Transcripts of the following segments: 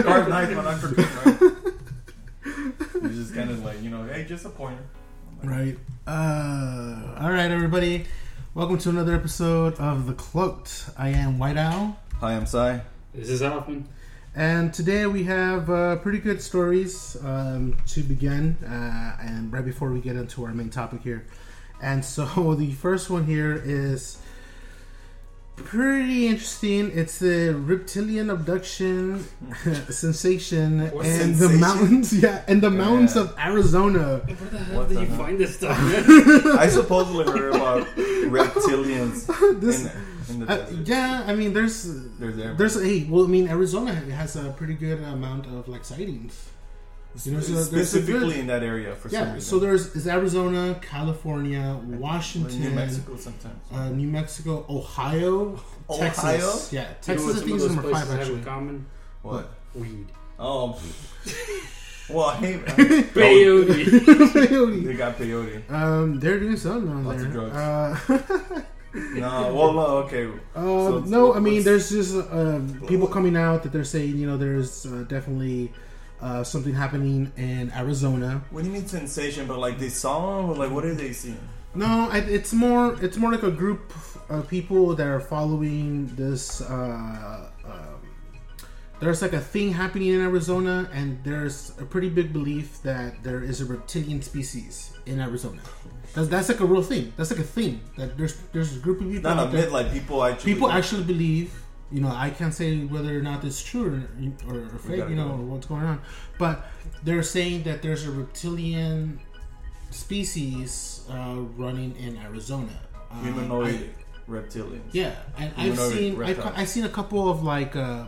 Dark Knight when I forget, right? He's just kind of like, you know, hey, just a pointer. Right. Uh, all right, everybody. Welcome to another episode of The Cloaked. I am White Owl. Hi, I'm Sai. This is Hoffman. And today we have uh, pretty good stories um, to begin, uh, and right before we get into our main topic here. And so the first one here is pretty interesting. It's the reptilian abduction sensation What and the mountains, yeah, and the mountains Yeah. of Arizona. Where the hell What did the you hell? find this stuff. I supposedly heard about reptilians This- in, in the Uh, yeah, I mean, there's There's there's a well, I mean, Arizona has a pretty good amount of like sightings. You know, so there's specifically good- in that area for some Yeah, reason. so there's is Arizona, California, Washington, New Mexico sometimes. uh, New Mexico, Ohio, Ohio? Texas. Yeah, You know Texas what I think is number five have in common? What? Weed. Oh. well, I hate. Peyote. Peyote. they got peyote. um, they're doing something on Lots there. of drugs. Uh, No, well, no, okay. Uh, So no, I mean, there's just uh, people coming out that they're saying, you know, there's uh, definitely uh, something happening in Arizona. What do you mean sensation? But like they saw or like what are they seeing? No, it's more it's more like a group of people that are following this. Uh, um, there's like a thing happening in Arizona, and there's a pretty big belief that there is a reptilian species in Arizona. That's, that's like a real thing. That's like a thing that there's there's a group of people. Not a myth, like people actually. people actually believe you know i can't say whether or not it's true or, or, or fake you know go. or what's going on but they're saying that there's a reptilian species uh, running in arizona humanoid I- reptilians. yeah and i've seen I've. I've seen a couple of like uh,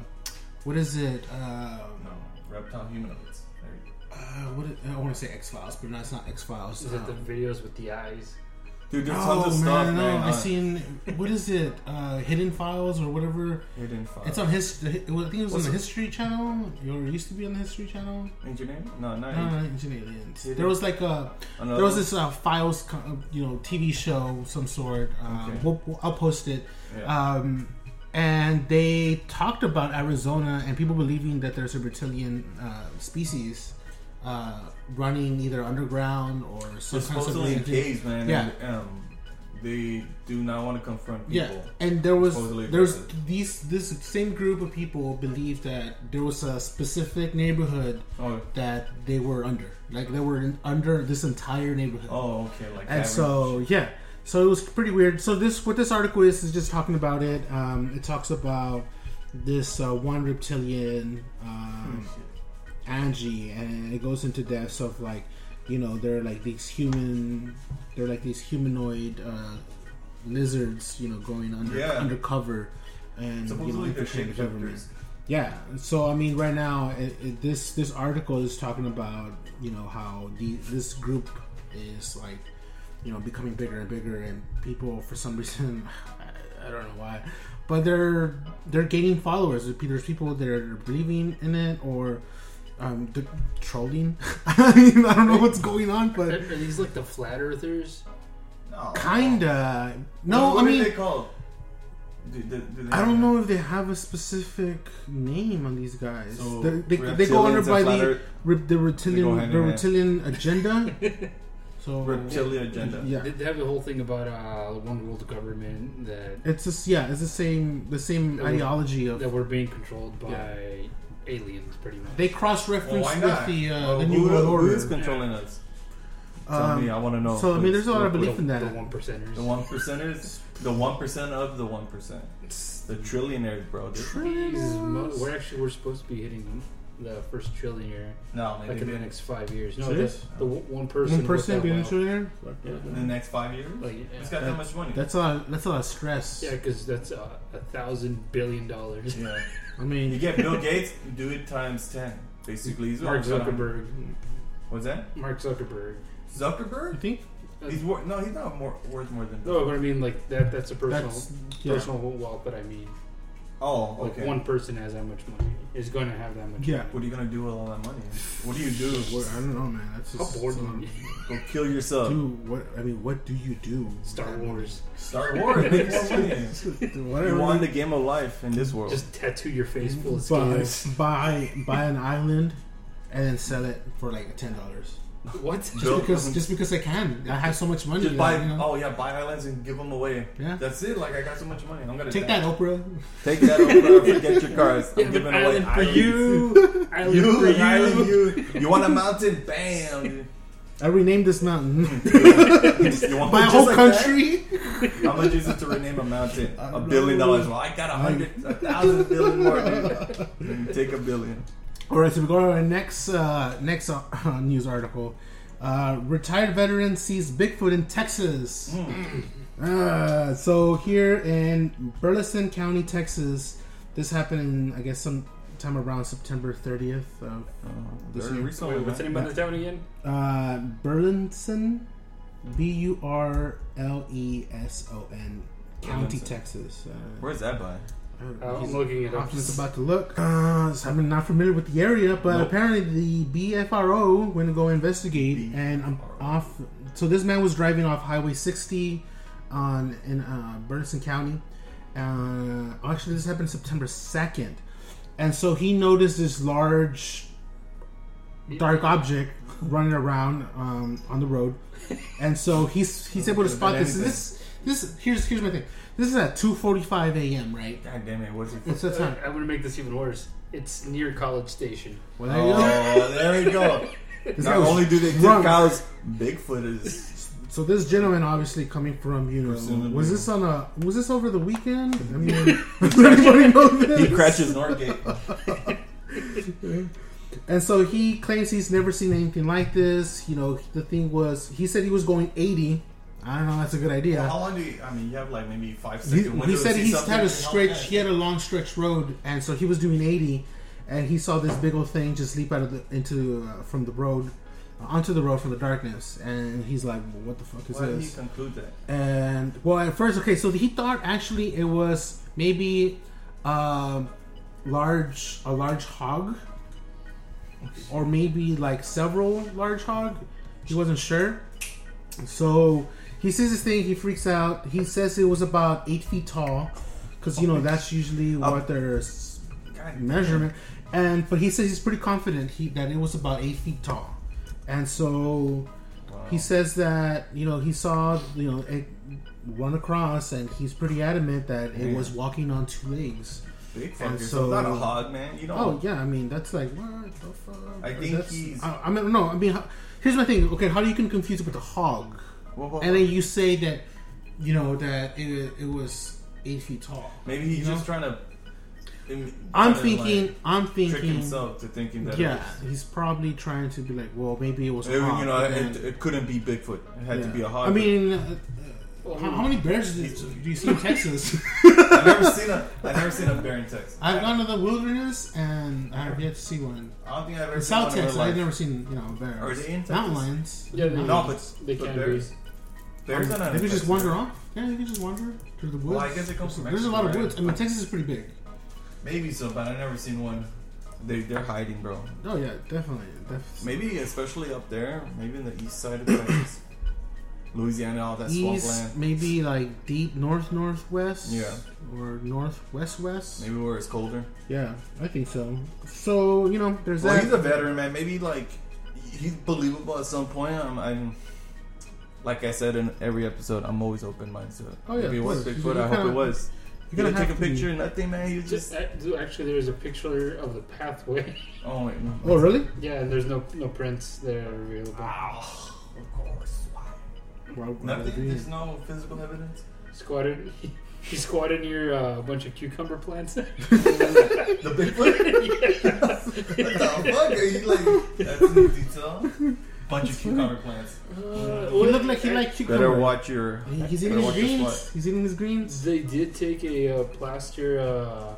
what is it uh, No, reptile humanoids. There you go. uh, what is, i want to say x-files but no it's not x-files Is it the Um, videos with the eyes? Dude, there's Oh tons of man, stuff, no! man. I Uh, seen what is it? Uh, Hidden Files or whatever. Hidden files. It's on his. I think it was What's on the it? History Channel. Or it used to be on the History Channel. engineering. No, not No, not Ancient Aliens. Hidden- There was like a Another there was this uh, files, uh, you know, TV show some sort. Um, Okay. we'll, we'll- I'll post it. Yeah. Um, and they talked about Arizona and people believing that there's a reptilian uh, species uh, running either underground or some kind of supposedly in subterranean- caves, man. Yeah. And, um, they do not want to confront people. Yeah, and there was there's these this same group of people believed that there was a specific neighborhood Oh, that they were under, like they were in, under this entire neighborhood. oh, okay. Like and so yeah so it was pretty weird so this what this article is is just talking about it um, it talks about this uh, one reptilian um, angie and it goes into depths of like you know they're like these human they're like these humanoid uh, lizards you know going under Yeah. undercover and you Supposedly know they're infiltrating the government yeah. So I mean, right now, it, it, this this article is talking about you know how the this group is like you know becoming bigger and bigger, and people for some reason I, I don't know why, but they're they're gaining followers. There's people that are believing in it or. Um, they're trolling. I mean, I don't know what's going on, Are, but are these like the flat earthers? No. kinda. No, What, what I mean, are they called? Do, do, do I don't have- know if they have a specific name on these guys. So, they, they, they go under by the re- the reptilian the reptilian agenda. So Reptilian agenda. Yeah, They they have the whole thing about uh, one world government that it's just yeah, it's the same the same That we- ideology of that we're being controlled by Yeah. Aliens, pretty much. they cross Well, reference why with not? the uh, Well, the who, new world order. Who is controlling us? Tell Um, me, I want to know. so I mean, there's a lot of The- belief in that. the one percenters. The one percenters, the one percent of the one percent, the trillionaires, bro. They're- mo- we're actually we're supposed to be hitting the first trillionaire No, like maybe in the next five years. No, Serious? the, the w- one person. One person that being a wealth. trillionaire. the next five years. Like, It's yeah, got that much money. That's a lot, that's a lot of stress. yeah, because that's uh, a thousand billion dollars. yeah. I mean, You get Bill Gates, you do it times ten. Basically, he's Mark almost got a- Zuckerberg. What's that? Mark Zuckerberg. Zuckerberg? You Zuckerberg? think He's worth no, he's not more worth more than. No, but I mean like that. That's a personal that's yeah, personal wealth. But I mean, Oh, like okay. one person has that much money is going to have that much. yeah. What are you gonna do with all that money? What do you do? Well, I don't know, man. That's How just bored some- you? Go kill yourself. Dude, what I mean, what do you do? Star Wars. Star Wars, make more money. Whatever. You won the game of life in this world. Just tattoo your face full of buy, buy buy an island and then sell it for like ten dollars. What? Just because just because I can. I have so much money. Just buy. you know? Oh yeah, buy islands and give them away. Yeah. That's it. Like I got so much money, I'm gonna Take die. that, Oprah. Take that over. Forget your cars. I'm Yeah, giving away island for islands. you. Island You, for you. island, you. You want a mountain? Bam. I renamed this mountain. you want My whole like country. That? How much is it to rename a mountain? A billion know. dollars. Well, I got a hundred, a thousand billion more. Dude. Then take a billion. All right, so we go to our next uh, next uh, news article. Uh, retired veteran sees Bigfoot in Texas. Uh, so here in Burleson County, Texas, this happened in I guess sometime around September 30th of Uh, This very year. recently, Wait, what's the man. name of the town again? uh, Burleson, B U R L E S O N, County, Burleson. Texas. Uh, Where's that by? Uh, he's- I'm looking it up. I'm just about to look. Uh, so I'm not familiar with the area, but Nope. apparently the BFRO went to go investigate, and I'm off. So this man was driving off Highway 60 on in uh, County. Uh, actually, this happened September 2nd, and so he noticed this large dark object running around um, on the road, and so he's he's able to spot this. This this here's here's my thing. This is at 2:45 a.m. Right? God damn it! What's it? It's the time. I'm gonna make this even worse. It's near College Station. Well, there you go. Oh, there we go. This guy Not only do they take drunk. cows, Bigfoot is. So this gentleman, obviously coming from you know, Presumably. was this on a was this over the weekend? I mean, does anybody know this? He crashes Norgate. And so he claims he's never seen anything like this. You know, the thing was, he said he was going 80. I don't know. That's a good idea. How long do you? I mean, you have like maybe five He, seconds. window he said he had a stretch. He had a long stretch road, and so he was doing 80, and he saw this big old thing just leap out of the into uh, from the road uh, onto the road from the darkness, and he's like, "What the fuck is Why did he this?" conclude that? And well, at first, okay, so he thought actually it was maybe um, large a large hog, or maybe like several large hog. He wasn't sure. So he sees this thing. He freaks out. He says it was about eight feet tall, because you know that's usually what their measurement. And but he says he's pretty confident he that it was about eight feet tall, and so Wow. he says that you know he saw you know it run across, and he's pretty adamant that it was walking on two legs. big fucker. So, not a hog, man. You don't. Oh yeah, I mean that's like what the fuck. I think That's- he's- I, I mean no, I mean how- here's my thing. Okay, how do you can confuse it with a hog, Whoa, whoa, and then you say that you know that it it was eight feet tall. maybe he's you just know? trying to. im- I'm thinking. like, I'm trick thinking. himself to thinking that. Yeah, It was, he's probably trying to be like, well, maybe it was a Maybe, hog. you know, it, then- it couldn't be Bigfoot. It had to be a hog. I mean, uh, Well, how, how many bears do, do you see in Texas? I've never seen a. I've never seen a bear in Texas. I've gone to the wilderness and I have yet to see one. I don't think I've ever In seen South one in Texas, I've never seen you know a bear. Are they in Texas? Mountain lions? Yeah, No, but They but can bears. be. Bears are not. They could just wander right? off. Yeah, they could just wander through the woods. Well, I guess it comes from There's a lot of Mexico, woods. I mean, Texas is pretty big. Maybe so, but I've never seen one. They they're hiding, bro. Oh yeah, definitely. definitely. Maybe especially up there, maybe in the east side of Texas, Louisiana, all that East, swampland. maybe like deep north northwest. Yeah. Or northwest west. Maybe where it's colder. Yeah, I think so. So you know, there's Well, that. he's a veteran, man. Maybe like he's believable at some point. I'm, I'm like I said in every episode, I'm always open minded to. Oh, yeah, if it was. Bigfoot, You I hope kinda- it was. You're You gonna take a have to be- picture, nothing, man. You Just just. uh, actually, there's a picture of the pathway. Oh wait, no. Oh, really? yeah, and there's no no prints there available. Wow. Of course. Wow, Nothing. There's no physical evidence. Squatted. He, he squatted near uh, a bunch of cucumber plants. The Bigfoot. yeah. what the fuck? Are you like? That's in detail. Bunch of cucumber plants. Uh, He looked like he liked cucumber. Better watch your. He's eating his greens. He's eating his greens. They did take a uh, plaster. Uh,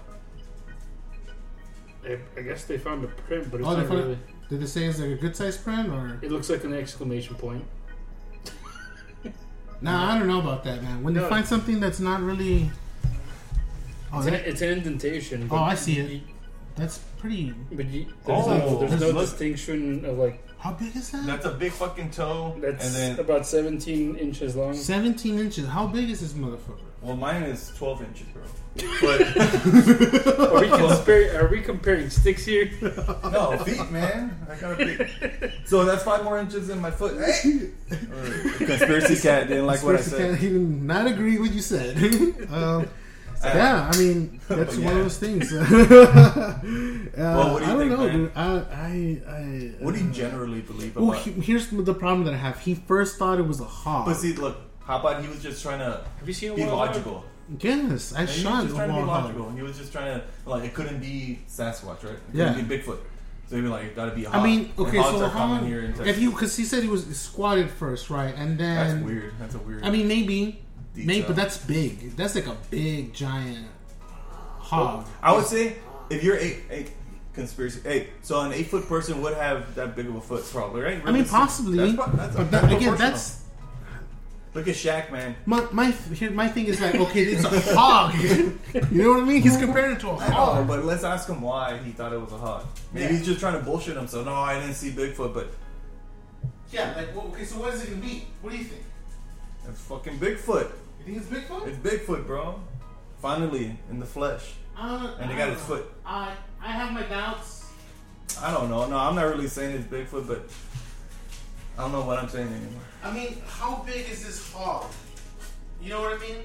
I, I guess they found a print, but it's Oh, not found it? really. Did they say it's like a good size print or? It looks like an exclamation point. Nah, I don't know about that, man. When they find something that's not really, oh, It's, an, it's an indentation. Oh, I see it. you- that's pretty. but you, there's Oh, no, there's no look. distinction of like How big is that? That's a big fucking toe. that's and then, about 17 inches long. Seventeen inches. How big is this motherfucker? well, mine is 12 inches, bro. But Are we, compar- are we comparing sticks here? no, feet, man. I got a big. So that's five more inches in my foot. Hey! Or Conspiracy cat didn't like what I said. cat, He did not agree with what you said. um, yeah, I mean that's But one of those things. uh, Well, what do you I don't think, know, man? dude. I, I, I, What do you uh, generally believe Well, about? he, here's the problem that I have. He first thought it was a hog. But see, look, how about he was just trying to Have you seen a be logical? yes, I And he was shot just trying to be wild hog. logical. He was just trying to like it couldn't be Sasquatch, right? It Yeah. couldn't be Bigfoot. So he'd be like, it gotta be a I hog. I mean, okay, so are common hog, here in if you because he said he was squatted first, right, and then That's then weird. That's a weird. I mean, maybe, maybe, Detail. but that's big. That's like a big giant hog. I would say if you're eight, eight conspiracy, eight. So an eight foot person would have that big of a foot, probably, right? I mean, possibly, That's, pro- that's, but that's that, again, that's look at Shaq, man. my my my thing is like, okay, it's a hog. you know what I mean? He's comparing it to a I know, hog. but let's ask him why he thought it was a hog. Maybe Yeah. he's just trying to bullshit himself. No, I didn't see Bigfoot, but Yeah, like, well, okay, so what is it gonna be? What do you think? it's fucking Bigfoot. You think it's Bigfoot? It's Bigfoot, bro. Finally, in the flesh. Uh, And they I got don't its know. foot. I I have my doubts. I don't know. No, I'm not really saying it's Bigfoot, but I don't know what I'm saying anymore. I mean, how big is this hog? You know what I mean?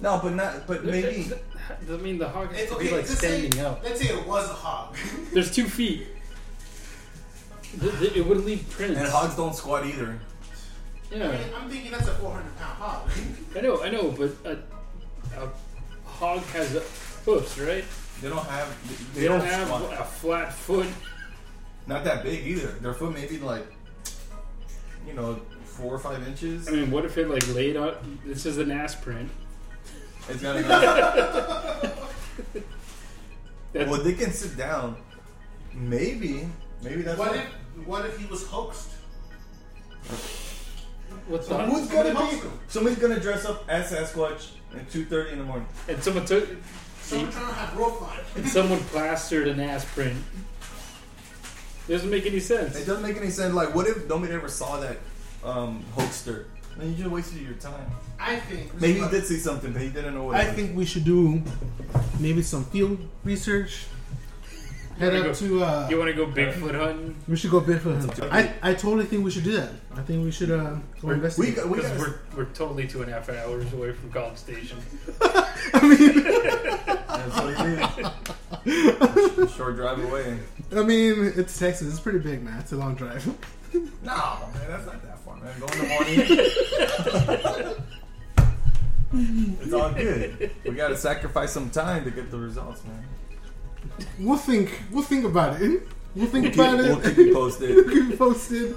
No, but not. But maybe. I mean, the hog has It's to okay. like let's standing say, up. Let's say it was a hog. There's two feet. Th- th- It would leave prints. And hogs don't squat either. I Yeah, mean, I'm thinking that's a 400 pound hog. I know, I know, but a, a hog has hoofs, right? They don't have. They, They don't have squat. a flat foot. Not that big either. Their foot maybe like, you know, four or five inches. I mean, what if it like laid out? This is an ass print. It's gotta go. That's, well, they can sit down. Maybe. Maybe that's what what. if what if he was hoaxed? what's So who's gonna be? hoaxed. Somebody's gonna dress up as Sasquatch at two thirty in the morning. And someone took. Someone trying to have profile. And someone plastered an ass print. It Doesn't make any sense. It doesn't make any sense. Like, what if nobody ever saw that um, hoaxer? Then you just wasted your time. I think Maybe he did see something, but he didn't know what. I it was. think we should do maybe some field research. Head wanna up to. Uh, You want to go Bigfoot hunting? we should go Bigfoot That's hunting. okay. I, I totally think we should do that. I think we should uh, go we investigate. got, we Because got. we're, we're totally two and a half hours away from College Station. I mean, that's what it is. Short drive away. I mean, it's Texas. It's pretty big, man. It's a long drive. No, man, that's not that far, man. Go in the morning. it's all good. We gotta sacrifice some time to get the results, man. We'll think. We'll think about it. We'll think about it. we'll keep you posted. We'll keep you posted.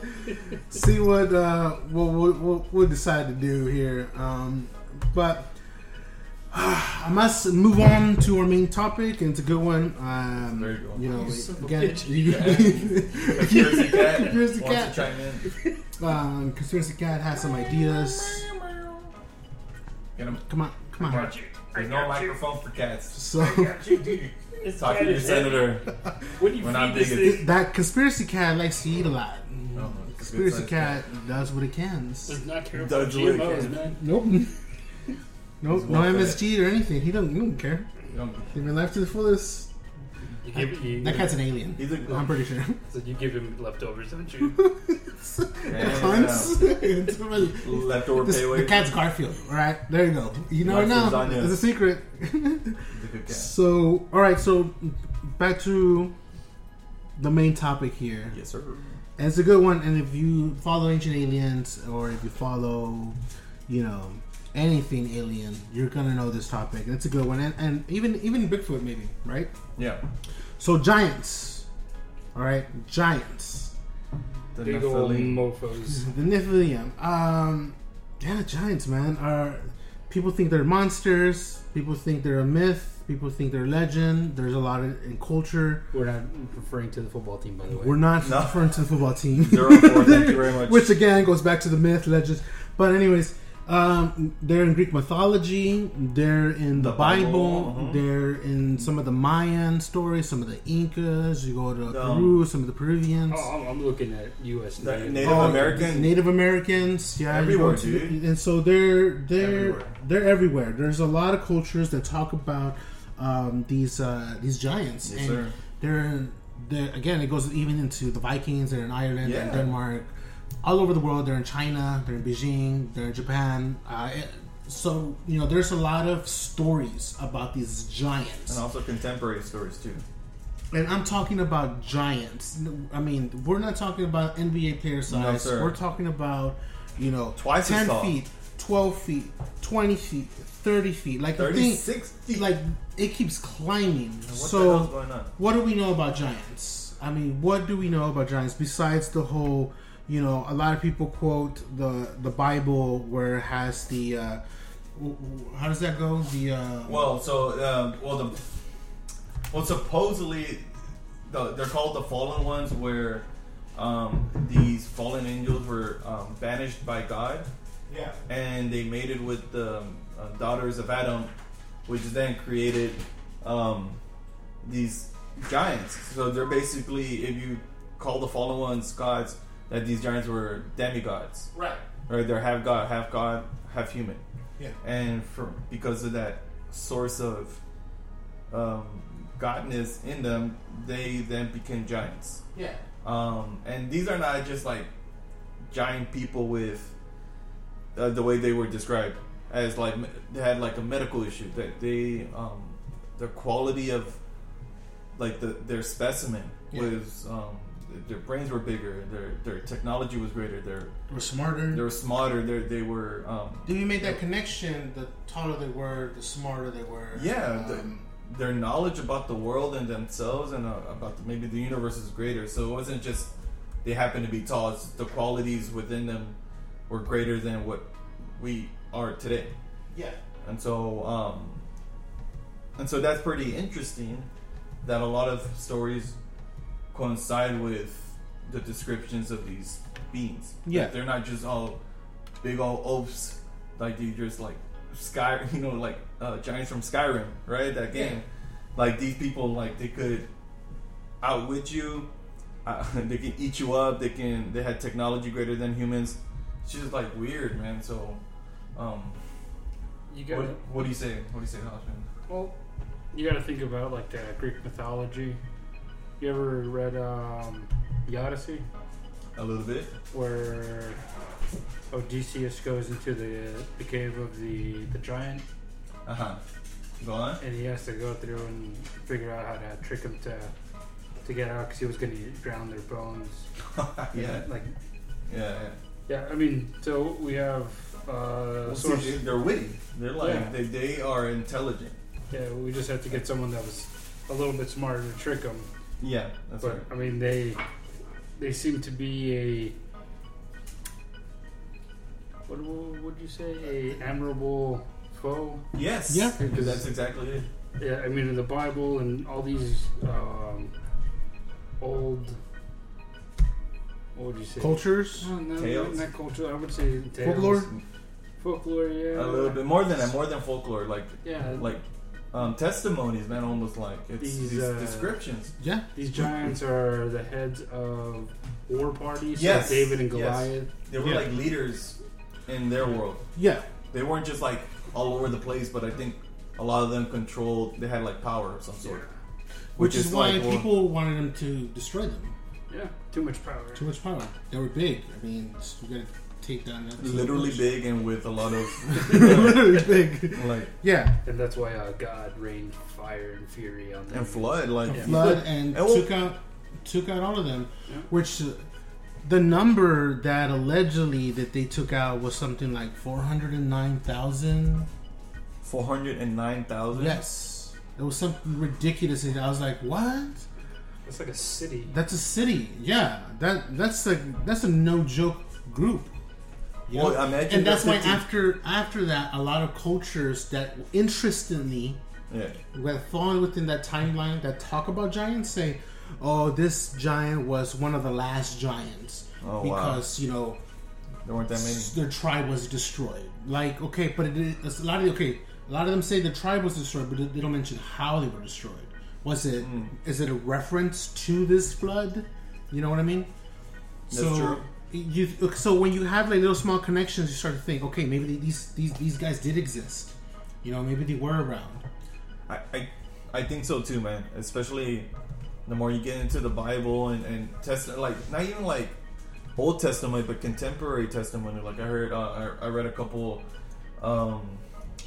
See what uh, what we'll, we'll, we'll decide to do here. Um, but I must move on to our main topic, and it's a good one. Um, There you go. You know, You son of a again. Conspiracy cat Conspiracy wants cat. to chime in. um, conspiracy cat has some ideas. Get him. Come on, come on. you. There's no microphone for cats. So This Talk cat to your is senator. When you We're feed this thing, that conspiracy cat likes to eat a lot. Mm-hmm. Oh, it's a Conspiracy good-sized cat does what it can. does not care about Does what it GMOs, man. Nope. Nope. No well fed. MSG or anything. He don't. He don't care. You don't- Living life to the fullest. You give, you, That cat's an alien. He's a I'm pretty sure. so you give him leftovers, don't you? Yeah. Hunts. It's really- leftover This- the cat's Garfield. All right, there you go. You know it now. It's a secret. He's a good cat. So, all right. So, back to the main topic here. Yes, sir. And it's a good one. And if you follow Ancient Aliens or if you follow, you know, anything alien, you're gonna know this topic. And it's a good one. And, and even even Bigfoot, maybe, right? Yeah. So giants. All right, giants. The Big old Nephilim. mofos. The Nephilim. Um, yeah, giants, man. Are people think they're monsters? People think they're a myth. People think they're legend. There's a lot of in culture. We're not referring to the football team, by the way. We're not No. referring to the football team. Zero four. Thank you very much. Which again goes back to the myth, legends. But anyways, um, they're in Greek mythology. They're in the, The Bible. Bible, uh-huh. They're in some of the Mayan stories, some of the Incas. You go to Um, Peru, some of the Peruvians. Oh, I'm, I'm looking at U.S. Native. Native Oh, American. Native Americans, yeah, you Everywhere, to- dude. and so they're they're Everywhere. they're everywhere. There's a lot of cultures that talk about um, these uh, these giants, Yes, and sir. they're they're again. It goes even into the Vikings. They're in Ireland, they're in Yeah. Denmark, all over the world. They're in China, they're in Beijing, they're in Japan. Uh, it- so you know, there's a lot of stories about these giants. And also contemporary stories too. And I'm talking about giants. I mean, we're not talking about NBA player size. sir. we're talking about, you know, Twice 10 feet, 12 feet, 20 feet, 30 feet. Like, the 30, thing, 60. like, it keeps climbing. what the hell's so, going on? what do we know about giants? I mean, what do we know about giants besides the whole, you know, a lot of people quote the the Bible where it has the, uh, w- w- how does that go? The, uh, Well, so um, well the well supposedly the, they're called the fallen ones, where um, these fallen angels were um, banished by God, yeah. and they mated with the uh, daughters of Adam, which then created um, these giants. So they're basically, if you call the fallen ones gods, that these giants were demigods, Right. right? They're half god, half god, half human. Yeah. and for because of that source of um, godness in them, they then became giants. Yeah. Um, and these are not just like giant people with uh, the way they were described as like they had like a medical issue that they um, the quality of like the their specimen Yeah. was um, their brains were bigger, their their technology was greater, their We're smarter. they were smarter, they they were um, Do we make that connection? The taller they were, the smarter they were. Yeah, the, Um, their knowledge about the world and themselves and uh, about the, maybe the universe is greater. So it wasn't just they happened to be tall; it's the qualities within them were greater than what we are today. yeah. And so, um, and so that's pretty interesting. That a lot of stories coincide with the descriptions of these beings. Yeah. That they're not just all big old oafs like they just like sky, you know, like uh, giants from Skyrim, right? That game. Like these people, like they could outwit you. Uh, they can eat you up. They can. They had technology greater than humans. It's just like weird, man. So, um, You got what do you say? What do you say, Hoffman? well, you got to think about like the Greek mythology. You ever read um, the Odyssey, A little bit. where Odysseus goes into the the cave of the the giant, Uh huh. Go on. and he has to go through and figure out how to trick him to to get out because he was going to drown their bones. yeah. like Yeah. Yeah. yeah. I mean, so we have uh, Well, see, they- they're witty. They're like Yeah. they, they are intelligent. Yeah, we just have to get someone that was a little bit smarter to trick them. Yeah, that's but right. I mean, they they seem to be a what would you say a admirable foe? Yes. Yeah. Because that's exactly it. Yeah, I mean in the Bible and all these um, old what would you say? Cultures. No, no, Tales? not culture. I would say tales. Folklore? Folklore, yeah. A little bit more than that. More than folklore. Like Yeah, like um, testimonies, man. Almost like it's These, these, uh, descriptions. Yeah. these giants are the heads of war parties. Yes, like David and yes. Goliath. They were Yeah. like leaders in their world. Yeah. They weren't just like all over the place, but I think a lot of them controlled. They had like power of some sort. which, Which is, is why like, well- people wanted them to destroy them. Yeah, too much power. Too much power. They were big. I mean, you gotta take down that. literally big and with a lot of literally big. like Yeah, And that's why uh, God rained fire and fury on them. and flood like Yeah. flood and And well- took out took out all of them. Yeah. Which uh, the number that allegedly that they took out was something like four hundred and nine thousand. four hundred and nine thousand. Yes, it was something ridiculous. And I was like, what? that's like a city. That's a city. Yeah, that that's a that's a no joke group. You Well, know? imagine and that's the why 15 after after that, a lot of cultures that interestingly Yeah. that fall within that timeline that talk about giants say, "Oh, this giant was one of the last giants Oh wow. because you know There weren't that many. their tribe was destroyed." Like, okay, but it, it's a lot of okay, a lot of them say the tribe was destroyed, but they don't mention how they were destroyed. Was it is Mm. it a reference to this flood? You know what I mean? That's so true. You so when you have like little small connections, you start to think, okay, maybe these these these guys did exist. You know, maybe they were around. I, I I think so too, man. Especially the more you get into the Bible and and test like not even like Old Testament, but contemporary testimony. Like I heard, uh, I, I read a couple um,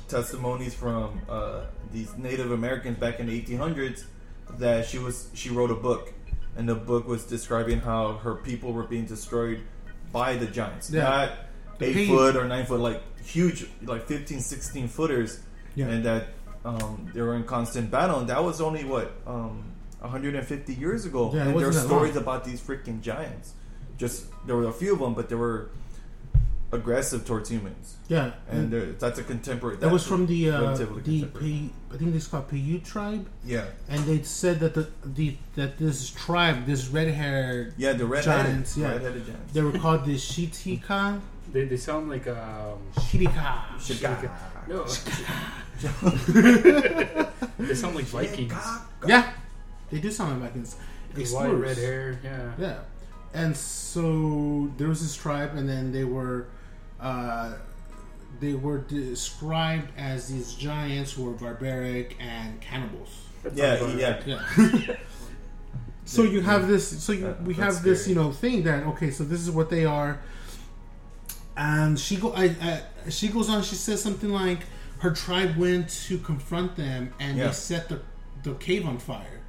testimonies from uh, these Native Americans back in the 1800s that she was she wrote a book, and the book was describing how her people were being destroyed by the giants, Yeah. not The eight pain. foot or nine foot, like huge, like 15, 16 footers, Yeah. and that um, they were in constant battle. And that was only what um, 150 years ago. Yeah, and there are stories long. about these freaking giants. Just there were a few of them, but there were aggressive towards humans, Yeah, and they're- that's a contemporary. that was from the uh, relatively the contemporary. P, I think it's called Paiute tribe, yeah, and they said that the, the that this tribe, this red haired, yeah, the red Giants, yeah. red-headed giants. they were called the Shitika. They, they sound like um. Shitika. Shika. No. they sound like Vikings. Yeah, they do sound like Vikings. White Explorers. red hair. Yeah. Yeah, and so there was this tribe, and then they were, uh, they were described as these giants who were barbaric and cannibals. Yeah, yeah. Yeah. so you have this. So you, That- we that's have this, you know, thing that okay. So this is what they are. And she go. I, I she goes on. She says something like her tribe went to confront them, and Yeah. they set the the cave on fire.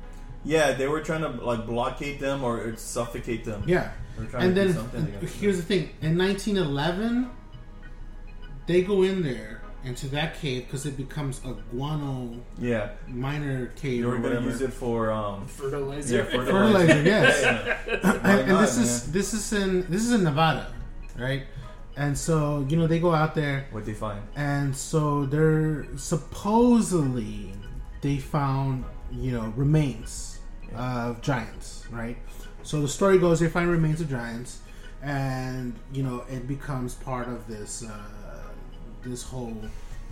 Yeah, they were trying to like blockade them or suffocate them. Yeah. They were trying And to do then something against here's them. the thing: in 1911, they go in there into that cave because it becomes a guano yeah, miner cave they or were gonna use it for um Fertilizer. yeah Fertilizer, yes. Yeah. and, and this is man? this is in this is in Nevada, right? And so you know they go out there, What they find? and so they're supposedly they found you know remains of giants, right? So the story goes they find remains of giants, and you know it becomes part of this uh, this whole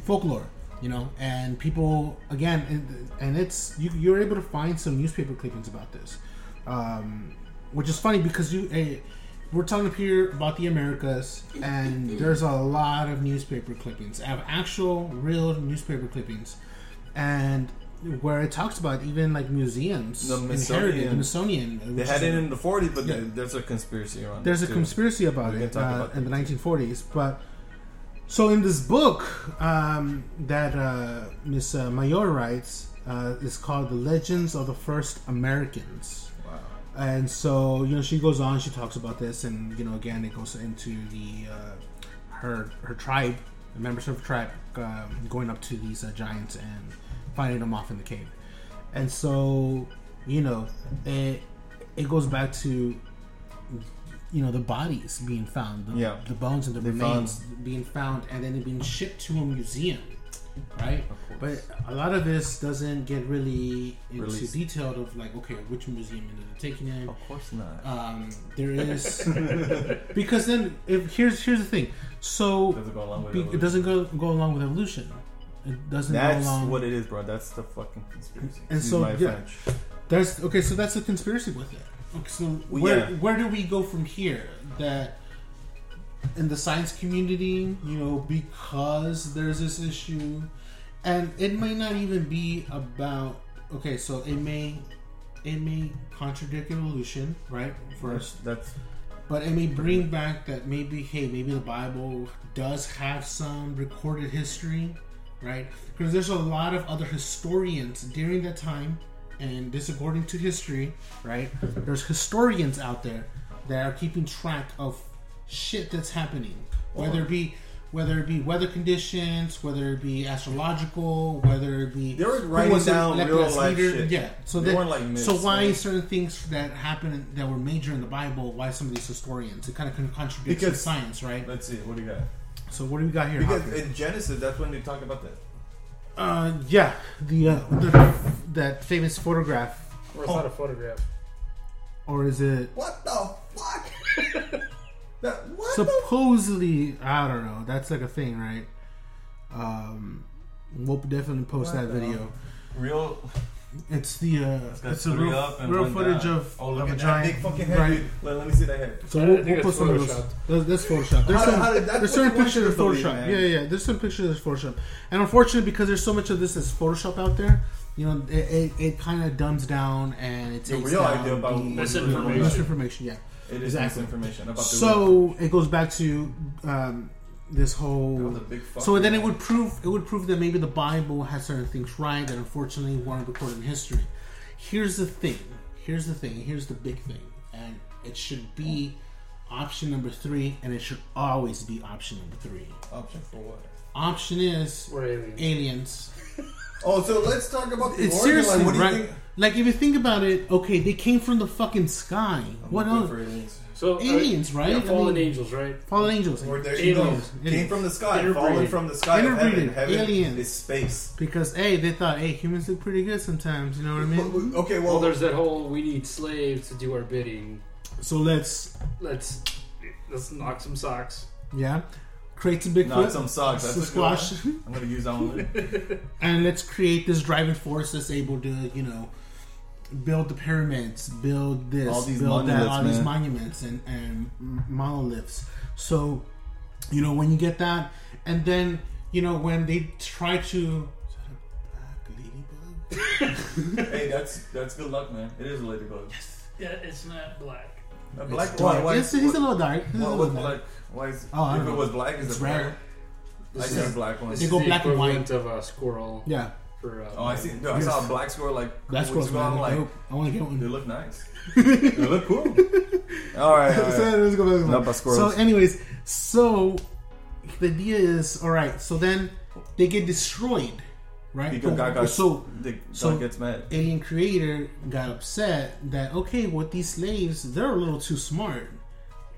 folklore, you know, and people again, and, and it's you, you're able to find some newspaper clippings about this, um, which is funny because you. eh, we're talking up here about the Americas, and there's a lot of newspaper clippings. I have actual, real newspaper clippings, and where it talks about even like museums The inherited, the Smithsonian. Smithsonian. They had it in the 40s, but Yeah. there's a conspiracy around. there's a too. conspiracy about We it uh, in the 1940s, but so in this book um, that uh, Miss uh, Mayor writes uh, is called "The Legends of the First Americans." Wow. and so you know she goes on she talks about this and you know again it goes into the uh, her her tribe the members of her tribe um, going up to these uh, giants and finding them off in the cave and so you know it it goes back to you know the bodies being found the, Yeah. the bones and the remains being found and then being shipped to a museum right but a lot of this doesn't get really into Released. detailed of like okay which museum ended up taking it Of course not. um, there is because then if here's here's the thing so doesn't go along with be, it. doesn't go go along with evolution it doesn't That's go along what it is, bro. That's the fucking conspiracy. And Excuse so, yeah. French. there's okay so that's the conspiracy with it so where yeah. where do we go from here that in the science community you know because there's this issue and it may not even be about okay so it may it may contradict evolution, right? First, That's but it may bring back that maybe, hey, maybe the Bible does have some recorded history, right? Because there's a lot of other historians during that time, and this according to history, right? There's historians out there that are keeping track of shit that's happening, whether it be whether it be weather conditions, whether it be astrological, whether it be They were writing down real life shit. Yeah, so They that, like myths, so why right? certain things that happen that were major in the Bible? Why some of these historians? It kind of contradicts Because- science, right? let's see. What do you got? So what do we got here? Because Hopper? in Genesis, that's when they talk about that. Uh, yeah, the, uh, the that famous photograph, Or it's not a photograph. or is it What the fuck? that what? the supposedly? I don't know. That's like a thing, right? Um, we'll definitely post What that the- video. real? It's the uh, got it's a real, up real footage down. of, Oh, look of a at that giant. big fucking head. right. dude. Let, let me see that head. So I we'll, think we'll it's post some of those. That's, that's Photoshop. There's How- some, how did- there's certain pictures of to believe, Photoshop. man. Yeah, yeah. There's some pictures of Photoshop, and unfortunately, because there's so much of this as Photoshop out there, you know, it, it, it kind of dumbs down and it The takes real down idea about the Misinformation. misinformation. Yeah. It is Exactly. misinformation about the So it goes back to um, this That whole. was a big fuck So then it would prove it would prove that maybe the Bible has certain things right that unfortunately weren't recorded in history. Here's the thing. Here's the thing. Here's the big thing, and it should be option number three, and it should always be option number three. option for what? Option is We're aliens. aliens. Oh, so let's talk about the It's origin. seriously Like, what do you right. think? Like if you think about it, okay, they came from the fucking sky. I'm What looking else? For aliens. So uh, Aliens, right? Yeah, I fallen mean- angels, right? Fallen angels. Or there you go. Aliens. Came from the sky, Interbreeding. fallen from the sky of heaven. Interbreeding. Heaven Aliens. is space. Because hey, they thought, hey, humans look pretty good sometimes. You know what I mean? Okay, Well, well, there's that whole we need slaves to do our bidding. So let's, Let's let's knock some socks. yeah, create some Bigfoot, knock some socks. That's a squash. I'm gonna use that one. and let's create this driving force that's able to, you know, build the pyramids, build this, All these build that, monoliths, all these monuments and and monoliths. So, you know, when you get that, and then you know when they try to. That a black ladybug? hey, that's that's good luck, man. It is a ladybug. Yes. Yeah, it's not black. A black It's why, why, It's- he's a little dark. He's What was dark. black? Why is Oh, if it know. was black? Is It's it rare. rare? I This see a black one. This They go the black and white. equivalent of a squirrel Yeah, for. Uh, Oh, I see. Dude, I saw a black squirrel like a that's couple cool, weeks ago. man. I'm like, Dope. I want to get one. they look nice. they look cool. All right, all So, let's go back to Not that. about squirrels. So, anyways, so the idea is all right. So then they get destroyed, right? Because God got so the, so- God gets mad. alien creator got upset that okay, with these slaves, they're a little too smart.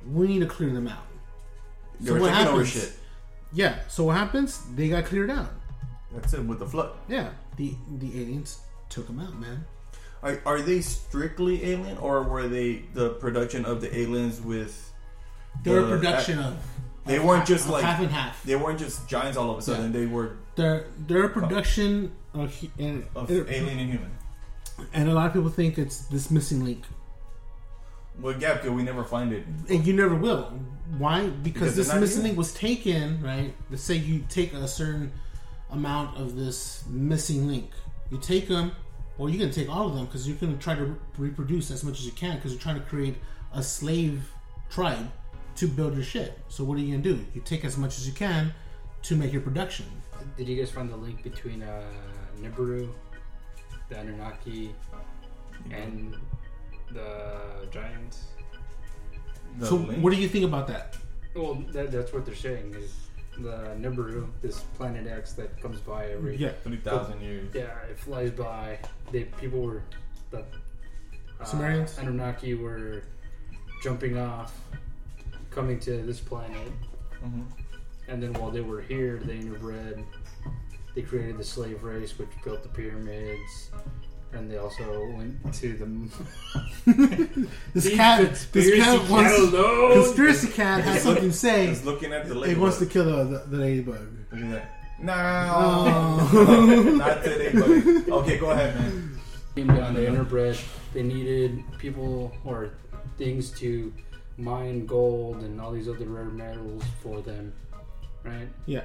We need to clear them out. They So what taking over happens? shit. Yeah. So what happens? They got cleared out. That's it with the flood. Yeah. The the aliens took them out, man. Are, are they strictly alien, or were they the production of the aliens with? They're the- a production of. They of weren't half- just like- half and half. They weren't just giants all of a sudden. They were They're they're a oh. production of, and, of alien and human. and a lot of people think it's this missing link. Well, yeah, because we never find it. and you never will. Why? Because, Because this missing link was taken, right? Let's say you take a certain amount of this missing link. You take them, or you can take all of them because you're going to try to re- reproduce as much as you can because you're trying to create a slave tribe to build your shit. So what are you going to do? You take as much as you can to make your production. Did you guys find the link between uh, Nibiru, the Anunnaki, and the giants? The so link? what do you think about that? Well, that, that's what they're saying is the Nibiru, this planet X that comes by every Yeah, Three thousand years. yeah, it flies by. They people were the uh, Sumerians? Anunnaki were jumping off, coming to this planet, hmm and then while they were here, they interbred. They created the slave race, which built the pyramids, and they also went to the. this These cat, this cat wants alone. conspiracy cat has something to say. Just looking at the It ladybug. wants to kill the, the, the ladybug. Look at that. No, Oh. not today, buddy. Okay, go ahead, man. came down to interbred. They needed people or things to mine gold and all these other rare metals for them, right? Yeah.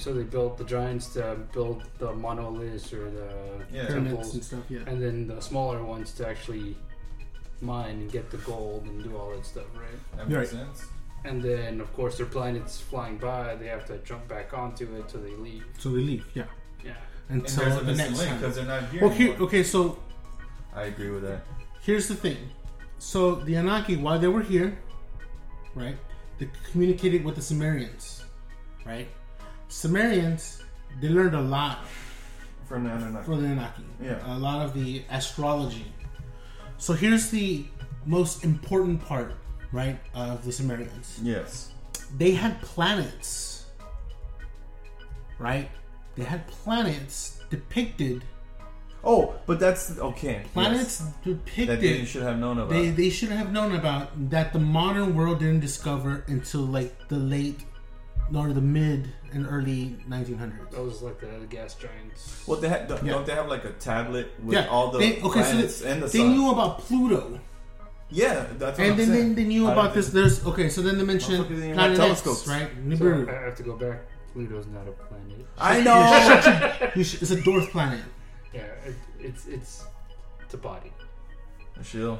So they built the giants uh, to build the monoliths or the Yeah. Temples, and stuff. Yeah. and then the smaller ones to actually mine and get the gold and do all that stuff, right? That makes Right. sense. And then, of course, their planets flying by, they have to jump back onto it so they leave. So they leave. Yeah. Yeah. And Until there's the next link time. because they're not here Well, here. Okay. So I agree with that. here's the thing. So the Anaki, while they were here, right, they communicated with the Sumerians, right. Sumerians, they learned a lot From the Anunnaki. for the Anunnaki. Yeah. A lot of the astrology. So here's the most important part, right, of the Sumerians. Yes. They had planets, right? They had planets depicted. Oh, but that's okay. Planets yes. depicted. that they should have known about. They, they should have known about that the modern world didn't discover until like the late or the mid and early 1900s. That was like the, the gas giants. well, they had, don't Yeah. they have like a tablet with yeah, all the they, okay, so planets they, and the they sun? knew about Pluto, yeah, that's what and I'm then saying. they, they knew about this. There's okay, so then they mentioned Motherfuckers didn't even Planet have X, telescopes. right? So I have to go back. Pluto's not a planet. I know. You sh- it's a dwarf planet. Yeah, it, it's it's it's a body. Chill.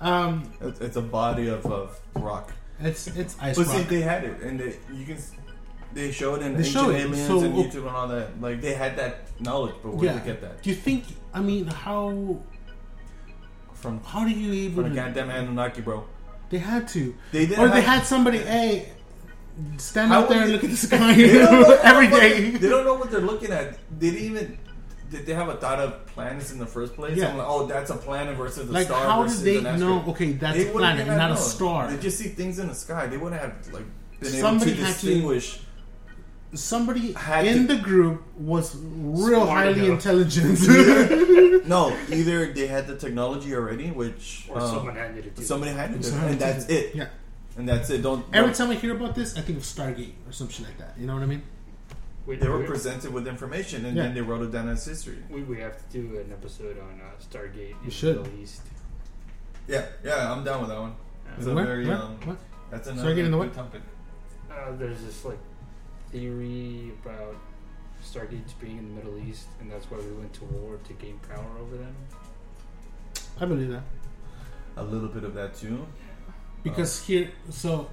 Um, It's, it's a body of, of rock. it's it's ice But rock. see, they had it, and they, you can. They showed in They ancient show aliens So, and oh- YouTube and all that. Like they had that knowledge, but where yeah. did they get that Do you think? I mean, how from? how do you able From the to? goddamn Anunnaki, bro. They had to, They didn't. or they had somebody. Hey, stand out there and look at the sky They don't know every what- They don't know what they're looking at. They didn't even. Did they have a thought of planets in the first place? Yeah. Like, oh, that's a planet versus a Like, star. how versus did they know? Okay, that's They a planet, not a star. They just see things in the sky. They wouldn't have like been Somebody able to had to- distinguish. Somebody Had in to- the group was real Smart highly enough. intelligent. no, either they had the technology already, which Or um, someone handed it to somebody had it, Someone and that's it. yeah. And that's it. Don't. Every don't- time I hear about this, I think of Stargate or some shit like that. You know what I mean? We, they were we, presented with information, and Yeah. then they wrote it down as history. we, we have to do an episode on uh, Stargate in should. the Middle East. Yeah, yeah, I'm down with that one. It's a What? very What? um, What? that's Stargate in the good what? topic. Uh, there's this like theory about Stargates being in the Middle East, and that's why we went to war to gain power over them. I believe that A little bit of that too. because here, so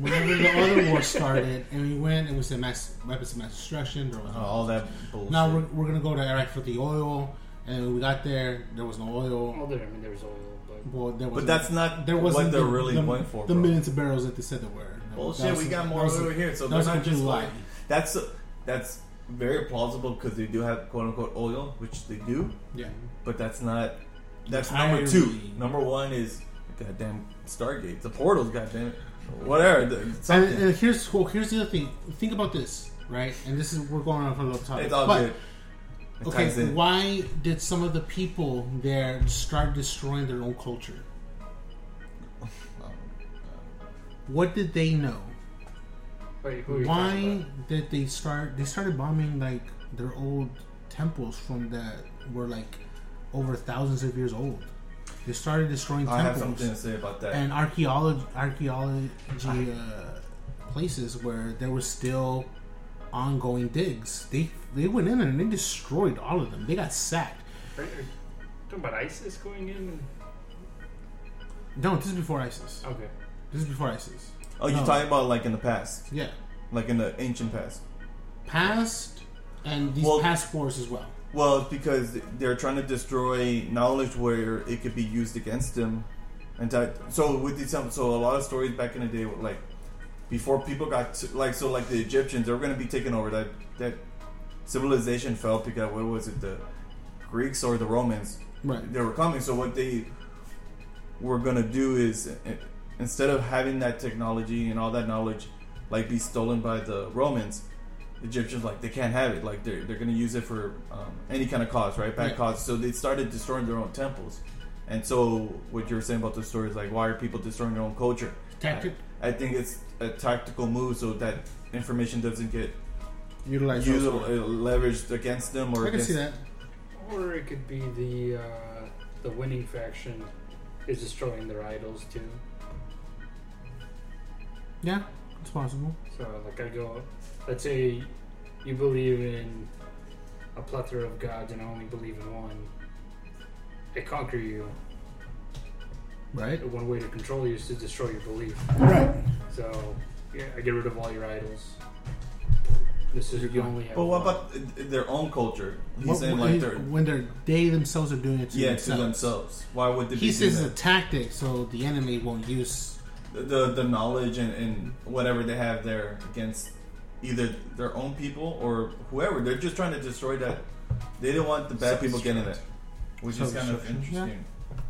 whenever the other war started, and we went, it was a mass weapons of mass destruction. There was Uh, all that bullshit. now we're, we're gonna go to Iraq for the oil, and when we got there, there was no oil. Well, there, I mean, there's oil, but Well, there was but that's not there wasn't what they're the, really the, going for. the bro. millions of barrels that they said there were. Bullshit. was- we got more was over here, so they're not just like that's that's very plausible because they do have quote unquote oil, which they do, Yeah. but that's not. That's number two. Number one is goddamn Stargate, the portals, goddamn it, whatever. And, and here's well, here's the other thing. Think about this, right? And this is we're going on a little topic. it's all but, good. It Okay, why did some of the people there start destroying their own culture? What did they know? wait, who are you talking Why did they start? They started bombing like their old temples from that were like over thousands of years old. They started destroying I have temples something to say about that. and archaeology archaeology uh, places where there was still ongoing digs. They they went in and they destroyed all of them. They got sacked. Are, are you talking about ISIS going in? And, No, this is before ISIS. okay. This is before ISIS. oh, you're no. talking about like in the past, Yeah, like in the ancient past. past and these Well- past wars as well. Well, it's because they're trying to destroy knowledge where it could be used against them. And so with these, so a lot of stories back in the day, were like before people got to, like so like the Egyptians, they were going to be taken over. That that civilization fell because what was it, the Greeks or the Romans? Right. They were coming. So what they were going to do is uh, instead of having that technology and all that knowledge like be stolen by the Romans, Egyptians like they can't have it. Like they're they're gonna use it for um, any kind of cause, right? Bad Yeah. cause. So they started destroying their own temples. And so what you were saying about the story is like, why are people destroying their own culture? Tactic I think it's a tactical move so that information doesn't get utilized. used, uh, leveraged against them or I can see that. Or it could be the uh, the winning faction is destroying their idols too. Yeah, it's possible. So like I go, let's say you believe in a plethora of gods and I only believe in one, they conquer you. Right. One way to control you is to destroy your belief. Right. So, yeah, I get rid of all your idols. This is you only have. But what about their own culture? He's What- saying like they're when they're they themselves are doing it to yeah themselves. to themselves. Why would they He be says doing it's a tactic so the enemy won't use. The, the knowledge and, and whatever they have there against either their own people or whoever? They're just trying to destroy that. They don't want the bad people getting it, which is kind of interesting.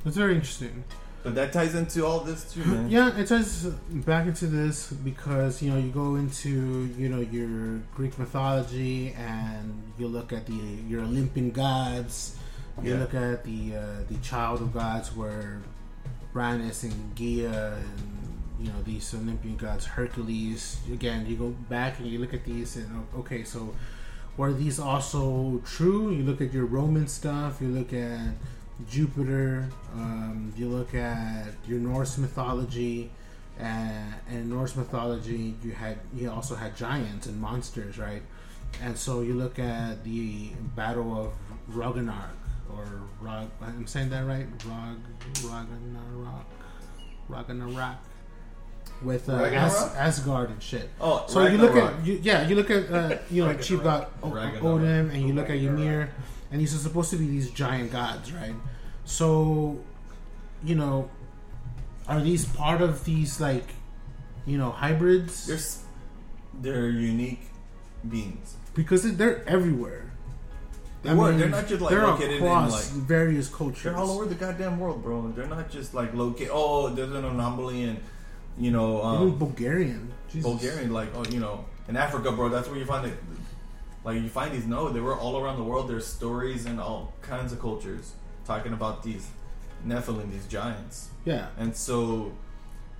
It's very interesting. But that ties into all this too, man. Yeah, it ties back into this because you know you go into you know your Greek mythology and you look at the your Olympian gods. You Yeah. look at the uh, the child of gods where Uranus and Gaia and you know these Olympian gods Hercules. Again, you go back and you look at these and oh, okay, so were these also true? You look at your Roman stuff. You look at Jupiter. Um, you look at your Norse mythology, and, Norse mythology, you had you also had giants and monsters, right? And so you look at the Battle of Ragnarok, or Rag. I'm saying that right? Rag Ragnarok, Ragnarok, with uh, As, Asgard and shit. Oh, So you look at you, yeah, you look at uh, you know chief got O- Ragnarok. Odin, and you look at Ymir, and these are supposed to be these giant gods, right? So, you know, are these part of these like, you know, hybrids? They're s- they're unique beings. because they're everywhere. They were. They're not just, like, they're located in, across like- various cultures. They're all over the goddamn world, bro. They're not just like located. Oh, there's an anomaly in, you know, um, Bulgarian, Jesus. Bulgarian. Like, oh, you know, in Africa, bro. That's where you find it. Like, you find these. No, they were all around the world. There's stories and all kinds of cultures talking about these Nephilim, these giants. Yeah, And so,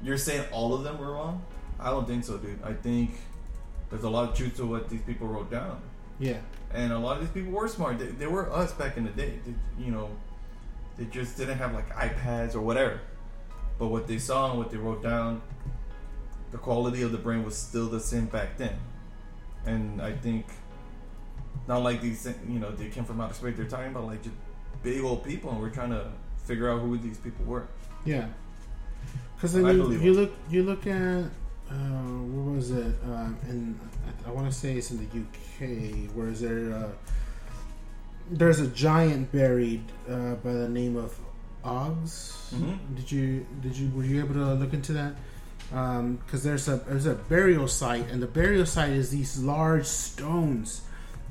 you're saying all of them were wrong? I don't think so, dude. I think there's a lot of truth to what these people wrote down. yeah, and a lot of these people were smart. They, they were us back in the day. They, you know, they just didn't have like iPads or whatever. But what they saw and what they wrote down, the quality of the brain was still the same back then. And I think, not like these, you know, they came from outer space. They're talking about like just big old people, and we're trying to figure out who these people were. yeah. Because you, you look, you look at uh, where was it? Um, in I, I want to say it's in the UK. Where is there? Uh, there's a giant buried uh, by the name of Oggs. Mhm. Did you did you were you able to look into that? Because there's a there's a burial site, and the burial site is these large stones,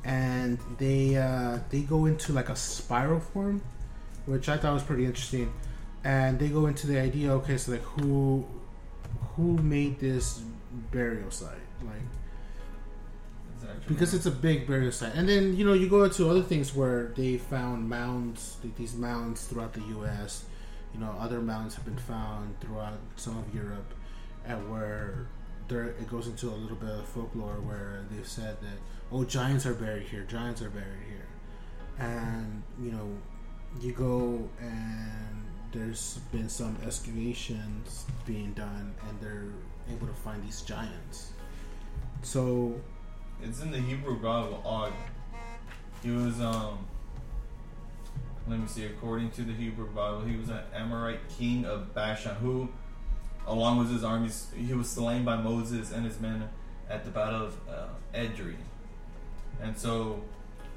and they uh, they go into like a spiral form, which I thought was pretty interesting. And they go into the idea, okay, so like who who made this burial site, like because it's a big burial site. And then you know you go into other things where they found mounds, these mounds throughout the U.S. You know, other mounds have been found throughout some of Europe, and where there it goes into a little bit of folklore where they've said that oh giants are buried here, giants are buried here, and you know you go and there's been some excavations being done, and they're able to find these giants. So It's in the Hebrew God of Og. He was um. Let me see. According to the Hebrew Bible, he was an Amorite king of Bashan, who, along with his armies, he was slain by Moses and his men at the battle of uh, Edrei. And so,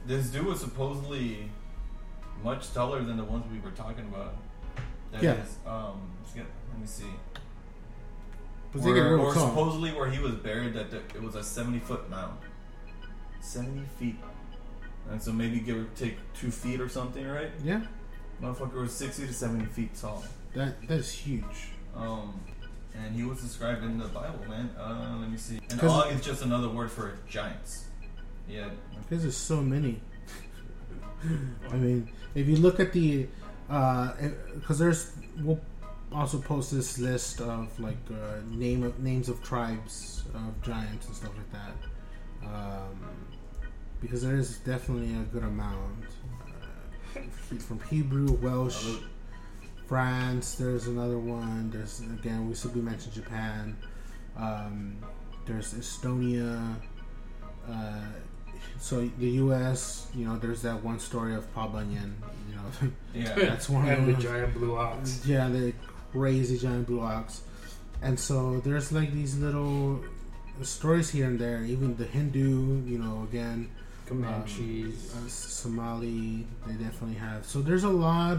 this dude was supposedly much taller than the ones we were talking about. That Yeah. is, um, get- let me see. Get Or, supposedly where he was buried, that the, it was a seventy foot mound, seventy feet, and so maybe give or take two feet or something, right? Yeah, Motherfucker was sixty to seventy feet tall. that that's huge. Um, and he was described in the Bible, man. Uh, let me see. And Og is just another word for giants. Yeah, Because there's so many. I mean, if you look at the, because there's, we'll also post this list of like uh, name of names of tribes of giants and stuff like that. Um, because there is definitely a good amount uh, from Hebrew, Welsh, France. There's another one. There's again we said we mentioned Japan. Um, there's Estonia. Uh, so the U.S. You know, there's that one story of Paul Bunyan. You know, Yeah. that's one of the giant blue ox. Yeah, the crazy giant blue ox. And so there's like these little stories here and there. Even the Hindu, you know, again, Comanches. uh, Somali, they definitely have. So there's a lot.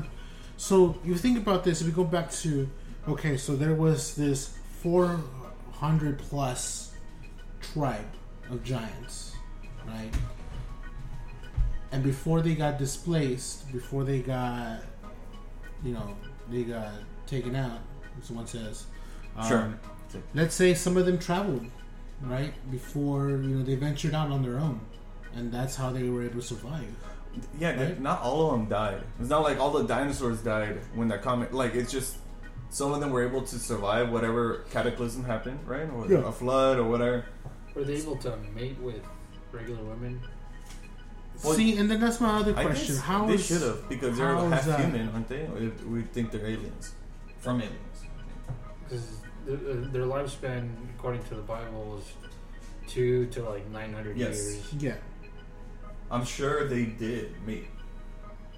So you think about this, if we go back to, okay, so there was this 400 plus tribe of giants, right? And before they got displaced, before they got, you know, they got taken out, as someone says. um, Sure. Let's say some of them traveled, right? Before, you know, they ventured out on their own. And that's how they were able to survive. Yeah, they- not all of them died. It's not like all the dinosaurs died when that comet. Like it's just some of them were able to survive whatever cataclysm happened, right? Or Yeah. a flood or whatever. Were they able to mate with regular women? Well, See, and then that's my other I question. guess How they should have because they're half human, aren't they? Or if we think they're aliens from aliens. Because their, their lifespan, according to the Bible, was two to like 900 Yes. years. Yeah. I'm sure they did mate.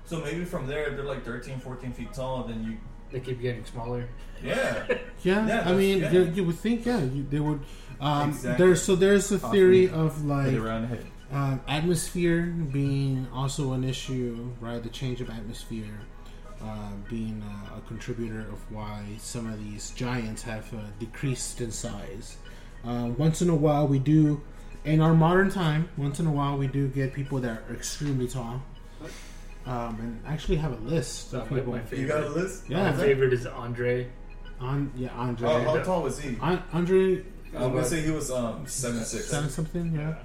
So maybe from there they're like 13, 14 feet tall. Then you, They keep getting smaller. yeah, Yeah, Yeah, I that's- mean, yeah. you, you would think, yeah, you, they would. Um, Exactly. There's so there's a theory of right like around the head. um, atmosphere being also an issue, right? The change of atmosphere um, being uh, a contributor of why some of these giants have uh, decreased in size. Um, once in a while, we do, in our modern time, once in a while, we do get people that are extremely tall. Um, and actually have a list of My- people. my You got a list? Yeah, My favorite is Andre. On, yeah, Andre. Oh, how tall was he? An- Andre I'm gonna say he was um seven six. seven something, yeah.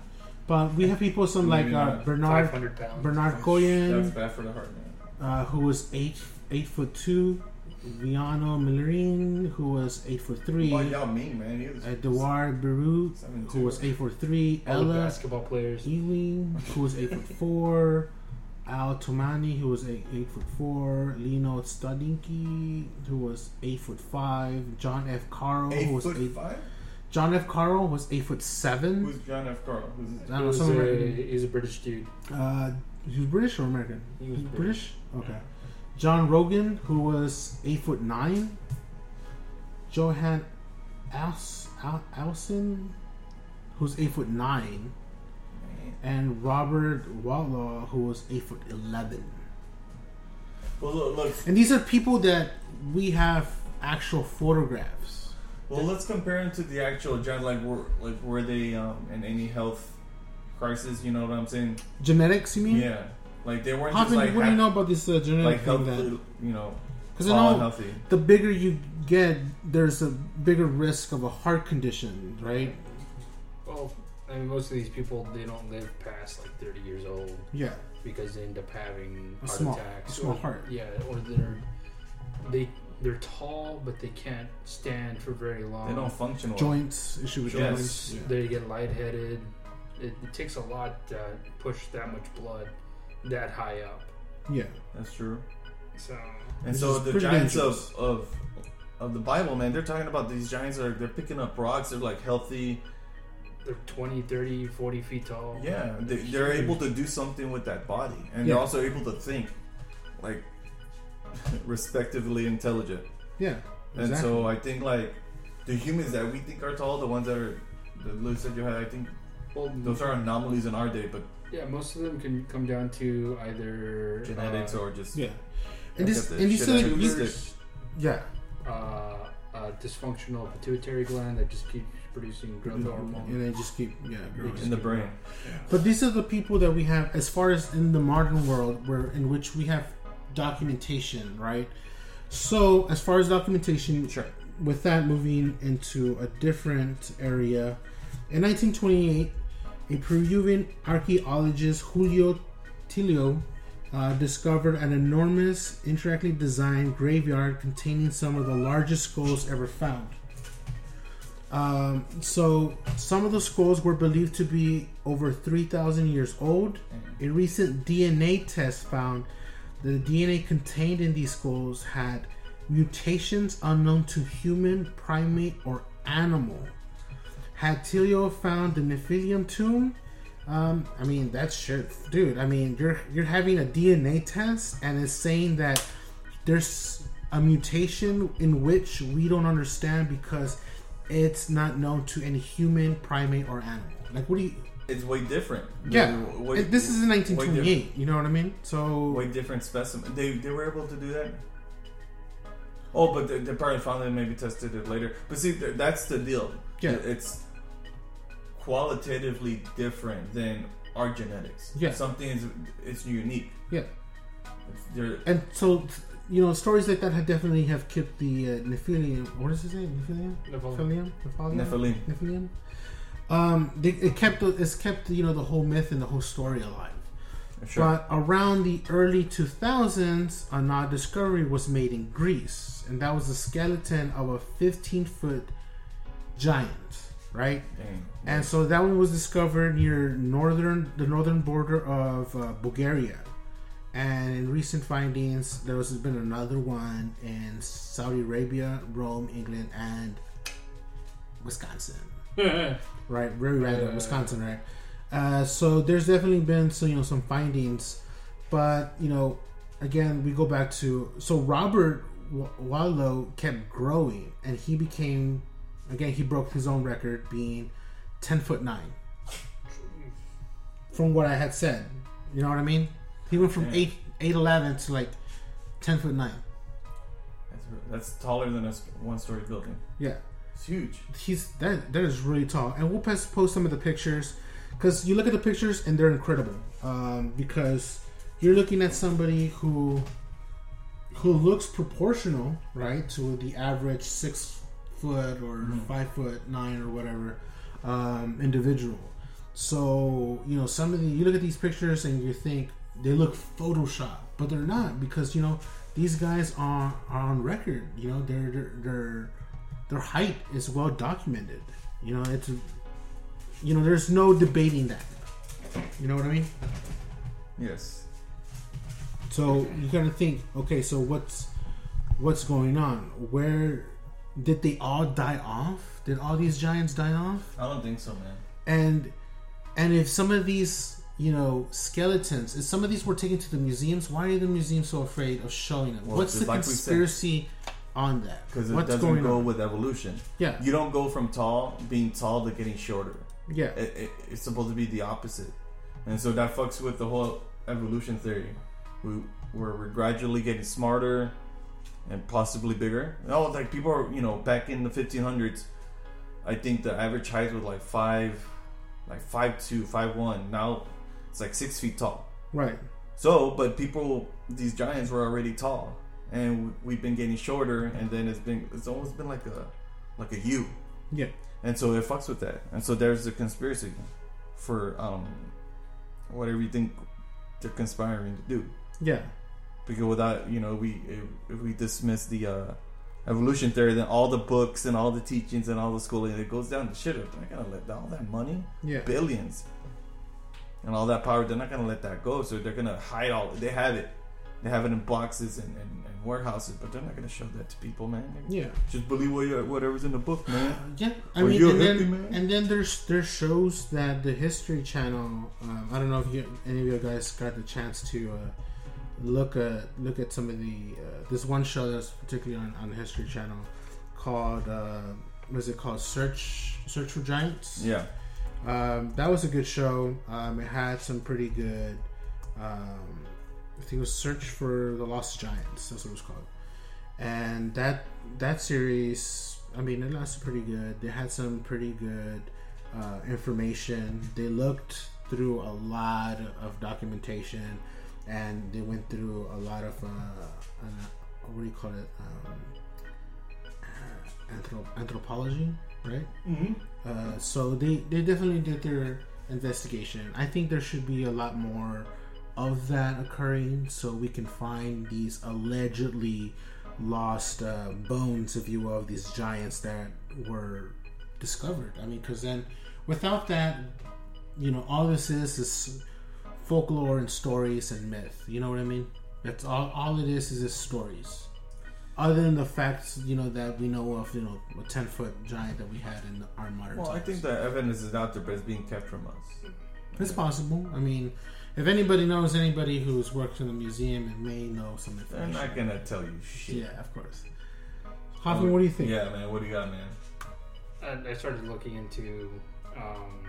But we have people some like uh, not. Bernard 500 pounds. Bernard That's bad for the heart, man. Uh, who was eight eight foot two. Väinö Myllyrinne, who was eight foot three. Oh, y'all mean, man. He was Édouard Beaupré, who was eight foot three. All Ella basketball players. Ewing, who was eight foot four. Al Tomaini, who was eight, eight foot four. Lino Stadinki, who was eight foot five. John F. Carl, who eight was foot eight. five. John F. Carl was eight foot seven. Who's John F. Carl? Who's I don't know, was, some a, American. he's a British dude. Uh, he was British or American? He was He's British. British. Okay. John Rogan, who was eight foot nine. Johan Als Al- Alson, who's eight foot nine, and Robert Wadlow, who was eight foot eleven. Well, look, look. And these are people that we have actual photographs. Well, let's compare them to the actual giant. Like, were like were they um in any health crisis? You know what I'm saying? Genetics, you mean? Yeah. Like they weren't Hoffman, just like what do you know about this uh, genetic like thing? healthy, That you know, because I know healthy. the bigger you get, there's a bigger risk of a heart condition, right? Well, I mean, most of these people they don't live past like 30 years old Yeah. because they end up having A heart small- attacks. a small or, heart. Yeah, or they're they they're tall but they can't stand for very long. They don't function well. Joints issue with Yes. joints. Yeah. They get lightheaded. It, it takes a lot to push that much blood that high up. yeah. That's true. So And Which so the giants dangerous. of, of of the Bible, man, they're talking about these giants are they're picking up rocks. They're like healthy. they're 20, 30, 40 feet tall. Yeah, they, they're able to do something with that body, and Yeah. they're also able to think, like, respectively intelligent. Yeah. And so I think like the humans that we think are tall, the ones that are the looks that you had, I think Well, those are anomalies in our day, but yeah, most of them can come down to either genetics uh, or just yeah. And this, at the and you shit said out you- this. yeah. uh, a dysfunctional pituitary gland that just keeps producing growth hormone. And they just keep yeah growing. in the brain. But these are the people that we have, as far as in the modern world, where in which we have documentation, right? So, as far as documentation, Sure. with that moving into a different area, in 1928, a Peruvian archaeologist Julio Tello uh, discovered an enormous, intricately designed graveyard containing some of the largest skulls ever found. Um, so, some of the skulls were believed to be over 3,000 years old. A recent DNA test found that the DNA contained in these skulls had mutations unknown to human, primate, or animal. Had Tello found the Nephilim tomb, Um, I mean that's shit, dude. I mean you're you're having a DNA test and it's saying that there's a mutation in which we don't understand because it's not known to any human, primate, or animal. Like what do you? It's way different. Yeah, Way- this is in way 1928. You know what I mean? So way different specimen. They they were able to do that. Oh, but they, they probably found it and maybe tested it later. But see, that's the deal. Yeah. It's qualitatively different than our genetics. Yeah. something is it's unique. yeah, It's, and so you know stories like that have definitely have kept the uh, Nephilim. What does it say? Nephilim. Nephilim. Nephilim. Nephilim. Nephilim. Nephilim. Um, they, it kept it's kept you know the whole myth and the whole story alive. Sure. But around the early 2000s, an odd discovery was made in Greece, and that was the skeleton of a 15 foot giant, right? Dang. And so that one was discovered near northern the northern border of uh, Bulgaria. And in recent findings, there has been another one in Saudi Arabia, Rome, England, and Wisconsin. Right, very random. Wisconsin, right? Uh, so there's definitely been some, you know, some findings, but you know, again, we go back to so Robert Wadlow kept growing, and he became, again, he broke his own record, being ten foot nine. From what I had said, you know what I mean? He went from eight eight eleven to like ten foot nine. That's, that's taller than a one story building. Yeah. It's huge. he's that that is really tall and we'll post, post some of the pictures because you look at the pictures and they're incredible um, because you're looking at somebody who who looks proportional right to the average six foot or Mhm. five foot nine or whatever um, individual so you know some of the you look at these pictures and you think they look photoshopped but they're not because you know these guys are, are on record you know they're they're, they're their height is well documented. You know, it's you know, there's no debating that. You know what I mean? Yes. So you gotta think, okay, so what's what's going on? Where did they all die off? Did all these giants die off? I don't think so, man. And and if some of these, you know, skeletons, if some of these were taken to the museums, why are the museums so afraid of showing them? Well, What's the like conspiracy on that? Because it What's doesn't going go on? with evolution. yeah, You don't go from tall, being tall, to getting shorter. yeah, It, it, it's supposed to be the opposite. And so that fucks with the whole evolution theory. We, we're, we're gradually getting smarter and possibly bigger. Oh, like people are, you know, back in the 1500s, I think the average height was like five, like five two, five one. Now it's like six feet tall. right. So, but people, these giants were already tall, and we've been getting shorter, and then it's been, it's almost been like a, like a U, Yeah. and so it fucks with that, and so there's the conspiracy for um, whatever you think they're conspiring to do, Yeah. Because without you know we if, if we dismiss the uh, evolution theory, then all the books and all the teachings and all the schooling it goes down to shit. They're not gonna let all that money Yeah. billions and all that power they're not going to let that go so they're going to hide all they have it they have it in boxes and, and, and warehouses but they're not going to show that to people man Yeah. just believe what you, whatever's in the book man Yeah, I mean, and then, hippie, and then there's there's shows that the History Channel. Um, I don't know if you, any of you guys got the chance to uh, look at look at some of the uh, this one show that's particularly on, on the History Channel called uh, what is it called Search Search for Giants. yeah Um, that was a good show. Um, it had some pretty good. Um, I think it was Search for the Lost Giants. That's what it was called. And that that series, I mean, it lasted pretty good. They had some pretty good uh, information. They looked through a lot of documentation, and they went through a lot of uh, uh, what do you call it? Um, uh, anthrop- anthropology, right? mm-hmm. Uh, so they, they definitely did their investigation. I think there should be a lot more of that occurring so we can find these allegedly lost uh, bones, if you will, of these giants that were discovered. I mean, because then without that, you know, all this is is folklore and stories and myth. You know what I mean? That's all. All it is is just stories. Other than the facts, you know, that we know of, you know, a ten foot giant that we had in our modern well i think the evidence is out there but it's being kept from us It's possible. I mean, if anybody knows anybody who's worked in the museum, it may know some information. They're information. not gonna tell you shit. Yeah, of course. Hoffman, what do you think? Yeah, man. What do you got, man? I, I started looking into um,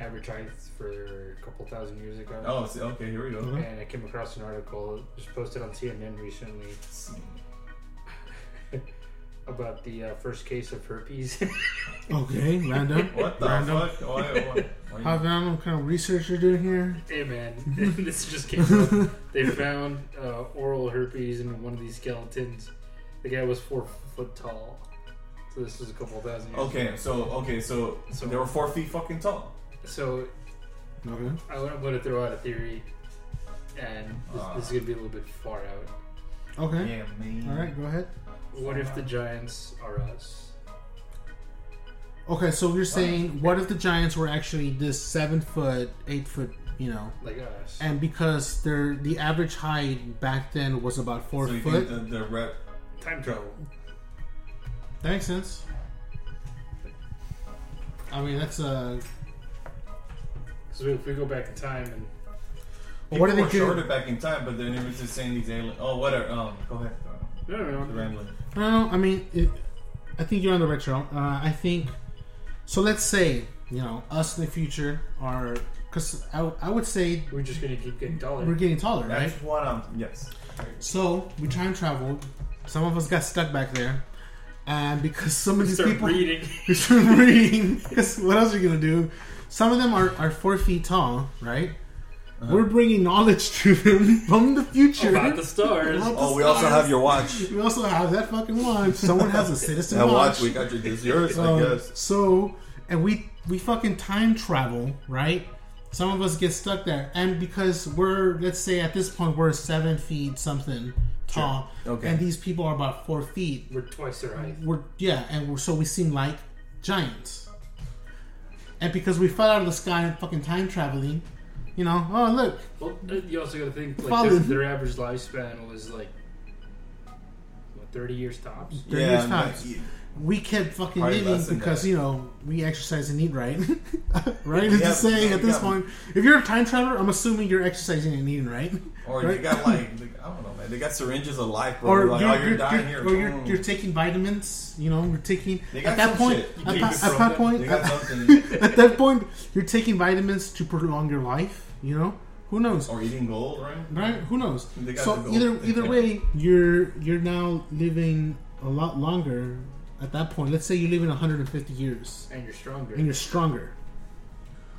average height for a couple thousand years ago. Oh, see, okay. Here we go. Mhm. And I came across an article that was posted on CNN recently about the uh, first case of herpes. Okay, random. What the Random. fuck? Why, why, why Hoffman, I don't what kind of research you're doing here. hey man, this just came up. They found uh, oral herpes in one of these skeletons. The guy was four foot tall. So this is a couple thousand years Okay, ago. so okay, so so they were four feet fucking tall. So Okay. I- I'm going to throw out a theory, and this, Ah. this is going to be a little bit far out. Okay. Yeah, man. All right, go ahead. What if the giants are us? Okay, so you're saying, what if the Giants were actually this seven foot, eight foot, you know, Like us. and because their the average height back then was about four so foot, the, the rep? Time travel. that makes sense. I mean, that's uh, So if we go back in time and People what are they were doing? shorter back in time, but then it was just saying these alien. Oh, whatever. Um, go ahead. Go no, no, ahead. no. Rambling. I don't know. I mean, it, I think you're on the right trail. Uh, I think so. Let's say you know us in the future are because I, I would say We're just going to keep getting taller. we're getting taller, right? That's what I'm. Yes. So we time traveled. Some of us got stuck back there, and because some of these start people reading. we start reading, because what else are you gonna do? Some of them are, are four feet tall, right? Uh-huh. We're bringing knowledge to them from the future. About the stars. About the Oh, we also have your watch. We also have that fucking watch. Someone has a citizen watch. That watch. watch we got your. This yours, I Um, guess. So, and we we fucking time travel, right? Some of us get stuck there, and because we're let's say at this point we're seven feet something tall, Okay. and these people are about four feet. We're twice their height. We're yeah, and we're, so we seem like giants. And because we fell out of the sky and fucking time traveling, you know, oh look, Well, uh, you also got to think like their, their average lifespan was like what, 30 years tops. Thirty Yeah, years and tops. that- we kept fucking less than because you know we exercise and eat right, right? It's Yeah, just saying at this point, if you're a time traveler, I'm assuming you're exercising and eating right, Or Right? they got like, I don't know, man. They got syringes of life, bro. or like, you're, oh, you're, you're, dying you're- here. or you're, you're taking vitamins. You know, you're taking at that point. At, at that point, they got at, at that point, you're taking vitamins to prolong your life. You know, who knows? or eating gold, right? Right? Who knows? So either either way, you're you're now living a lot longer. At that point, let's say you live in 150 years And you're stronger. and you're stronger.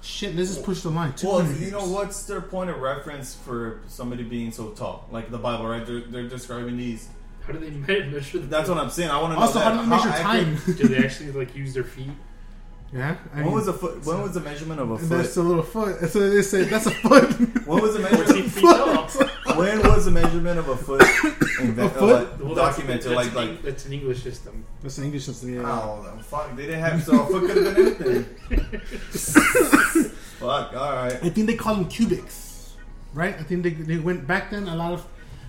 Shit, this is just push the line. Well, 200 you know what's their point of reference for somebody being so tall? Like the Bible, right? They're, they're describing these. How do they measure the That's what I'm saying. I want to know Also, that. how do they measure accurate- time? Do they actually like use their feet? yeah, I When mean, was a foot? When was the measurement of a foot? that's a little foot. So they say that's a foot. When was the 14 measurement? feet tall. when was the measurement of a foot? Inve- A foot? like, Well, that's, documented, that's, like an, like. that's an English system. It's an English. system. yeah. Oh fuck! They didn't have so a foot could have been anything. fuck! All right. I think they call them cubics, right? I think they, they went back then. A lot of,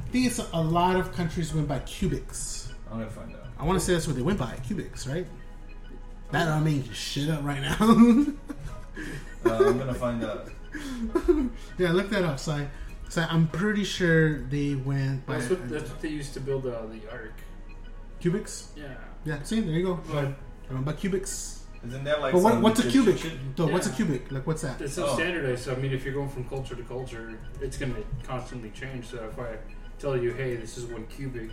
I think it's a lot of countries went by cubics. I'm gonna find out. I want to say that's what they went by, cubics, right? That I'm making shit up right now. Uh, I'm gonna find out. yeah, look that up. So, I, so I'm pretty sure they went by That's what, that's what they used to build uh, the ark. cubics. Yeah. Yeah, see, there you go. But They went cubics. Isn't that like? But what, what's a cubic? shit? Though, what's a cubic? Like, what's that? it's so Oh. standardized. So I mean, if you're going from culture to culture, it's going to constantly change. So if I tell you, hey, this is one cubic,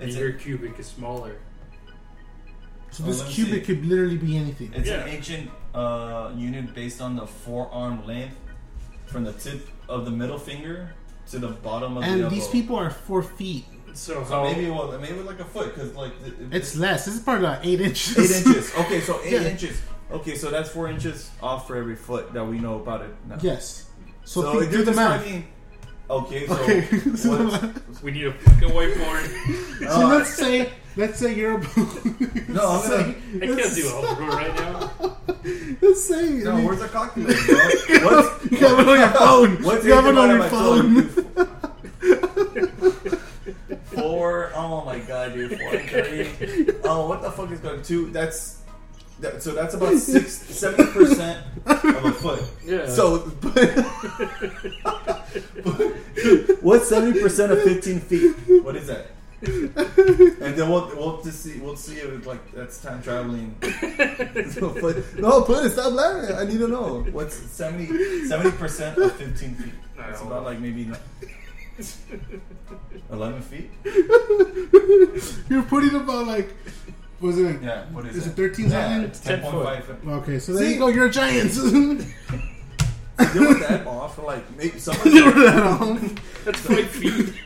and your cubic is smaller, So Oh, this let me cubic see. could literally be anything. it's Yeah. an ancient uh, unit based on the forearm length from the tip of the middle finger to the bottom of the And elbow. these people are four feet. so, So how maybe well, maybe like a foot because like it- it- It's less. This is probably about eight inches. eight inches. Okay, so eight Yeah. inches. Okay, so that's four inches off for every foot that we know about it. Now. yes. So, So, think, if do you're the math. describing. Okay, so Okay. so, what- we need a fucking whiteboard. so Uh, let's say let's say you're about. No, I'm let's gonna- I can't let's- do algebra right now. Let's say. I mean, where's the calculator, bro? What's, you have it on your phone. What's you have it on your by phone. 12? Four. Oh my god, dude. Four and three. Oh, what the fuck is going two? That's That, so that's about six, 70 percent of a foot. Yeah. So, what's seventy percent of fifteen feet? What is that? And then we'll we'll just see we'll see if like that's time traveling. So, but- no, put it. Stop laughing. I need to know what's 70 percent of fifteen feet. I It's about know. like maybe eleven feet. You're putting about like, was it? Yeah. What is, Is it? it 13 Yeah, something? it's 10 point five. Okay, so there See? you go. You're a giant. They were that off for like maybe some. They were that off. That's five feet.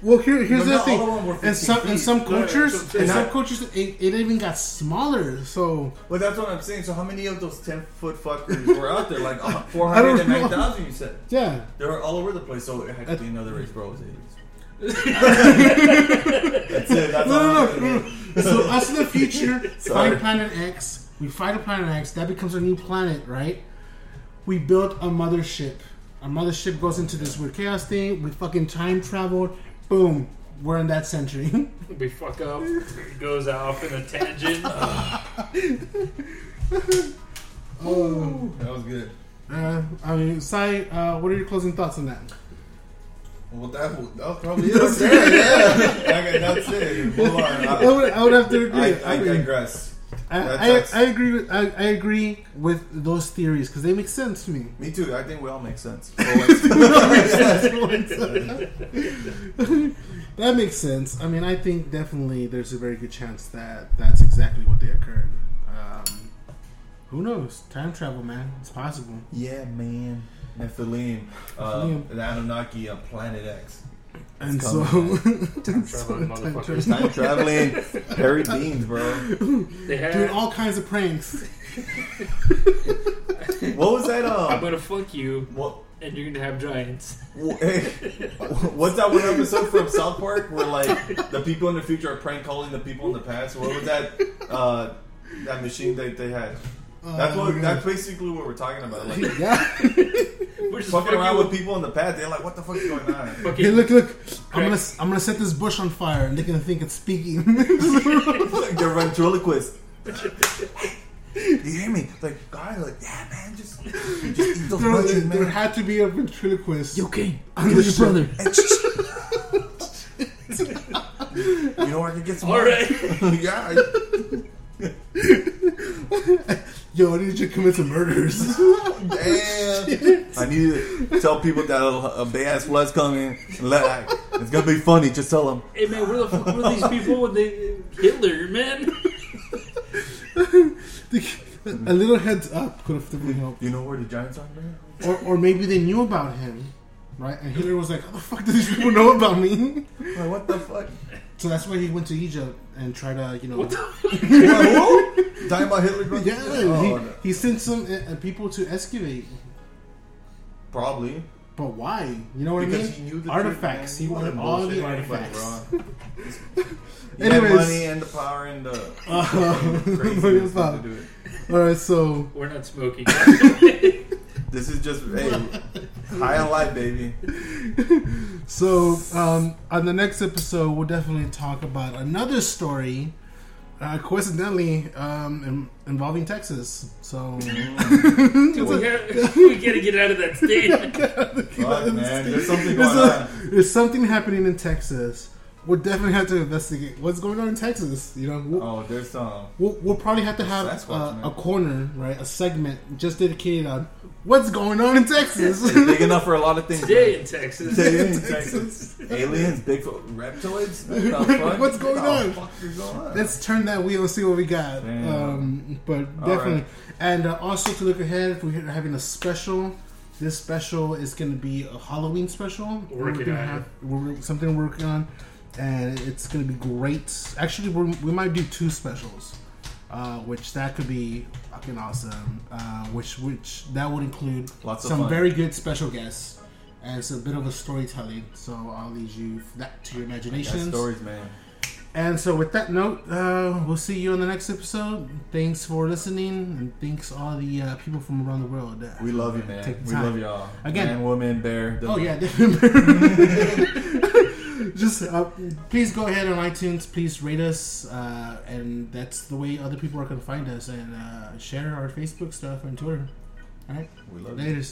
Well, here, here's But the thing. all of them were In some, in some cultures, that's what I'm in some cultures, it, it even got smaller. So Well, that's what I'm saying. So how many of those ten foot fuckers were out there? Like uh, four hundred and nine thousand. You said yeah, they were all over the place. So it had to be another race, bro. It was aliens. That's it. That's all. no, no, no, no. So us in the future find Planet X. We find a Planet X. That becomes our new planet, right? We built a mothership. Our mothership goes into this weird chaos thing. We fucking time travel. Boom. We're in that century. We fuck up. It goes off in a tangent. oh, That was good. uh, I mean, Sai, uh, what are your closing thoughts on that? Well, that, was- that was probably it. That's it. Yeah. Okay, that's it. Move on. I would, I would have to agree. I, I mean, digress. I, I. I agree with I, I agree with those theories because they make sense to me. Me too. I think we all make sense. that makes sense. I mean, I think definitely there's a very good chance that that's exactly what they occurred. Um, who knows? Time travel, man. It's possible. yeah, man. Nephilim, uh, Nephilim. the Anunnaki, uh, Planet X. And so, Time so traveling time motherfuckers. Time traveling, Harry Beans, bro. They had. doing all kinds of pranks. What was that? I'm Um, gonna fuck you, what? and you're gonna have giants. What's that one episode from South Park where like the people in the future are prank calling the people in the past? What was that? Uh, that machine that they had. Oh, that's Oh, what. my That's basically what we're talking about. Like yeah. We're just fucking around with people in the past. They're like, "What the fuck is going on?" Fucking, Hey, look, look! I'm gonna I'm gonna set this bush on fire, and they're gonna think it's speaking. like they're ventriloquists. you hear me? Like, God, like, yeah, man, just, just eat those there, munchies, there man. had to be a ventriloquist. You okay? on your brother. You know where I can get some? All right. yeah. Yo, I need you to commit some murders. Damn. I need to tell people that a, a big ass flood's coming. Let, it's gonna be funny. Just tell them. Hey man, where the fuck were these people when they Hitler, man? a little heads up could have definitely helped. You know where the giants are, man? Or, or maybe they knew about him, right? And Hitler was like, "How the fuck do these people know about me?" Like, what the fuck? So that's why he went to Egypt and tried to, you know, What the? Talking about Hitler? bro? yeah, Oh, he, no. he sent some uh, uh, people to excavate. Probably. But why? You know what Because I he mean? knew the Artifacts. truth, he wanted all bullshit the artifacts. bro. He had Anyways. money and the power and the Uh, crazy money stuff to do it. All right, so We're not smoking. This is just hey, high on life, baby. So, um, on the next episode, we'll definitely talk about another story, uh, coincidentally, um, in, involving Texas. So, Dude, we, gotta, we gotta get out of that state. Fuck, man, there's something there's, going a- on. there's something happening in Texas. We'll definitely have to investigate what's going on in Texas. You know, we'll, Oh, there's some. we'll, we'll probably have to have Sasquatch, uh, a corner, right? A segment just dedicated on what's going on in Texas. It's big enough for a lot of things. Today in Texas. Today in Texas. Aliens, Bigfoot, reptiloids. What the fuck? What's going What on? fuck going on? Let's turn that wheel and see what we got. Um, but definitely, right. and uh, also to look ahead, we're having a special. This special is going to be a Halloween special. Working we're gonna on it. have we're, something we're working on, and it's going to be great. Actually, we're, we might do two specials, uh, which that could be fucking awesome. Uh, which which that would include Lots of some very good special guests. And it's a bit of a storytelling, so I'll leave you that to your imagination. stories, man. And so, with that note, uh, we'll see you on the next episode. Thanks for listening, and thanks all the uh, people from around the world. that We love you, man. We time. love y'all. Again. man, woman, bear. Oh yeah, just uh, please go ahead on iTunes. Please rate us, uh, and that's the way other people are gonna find us. And uh, share our Facebook stuff and Twitter. All right, We love you.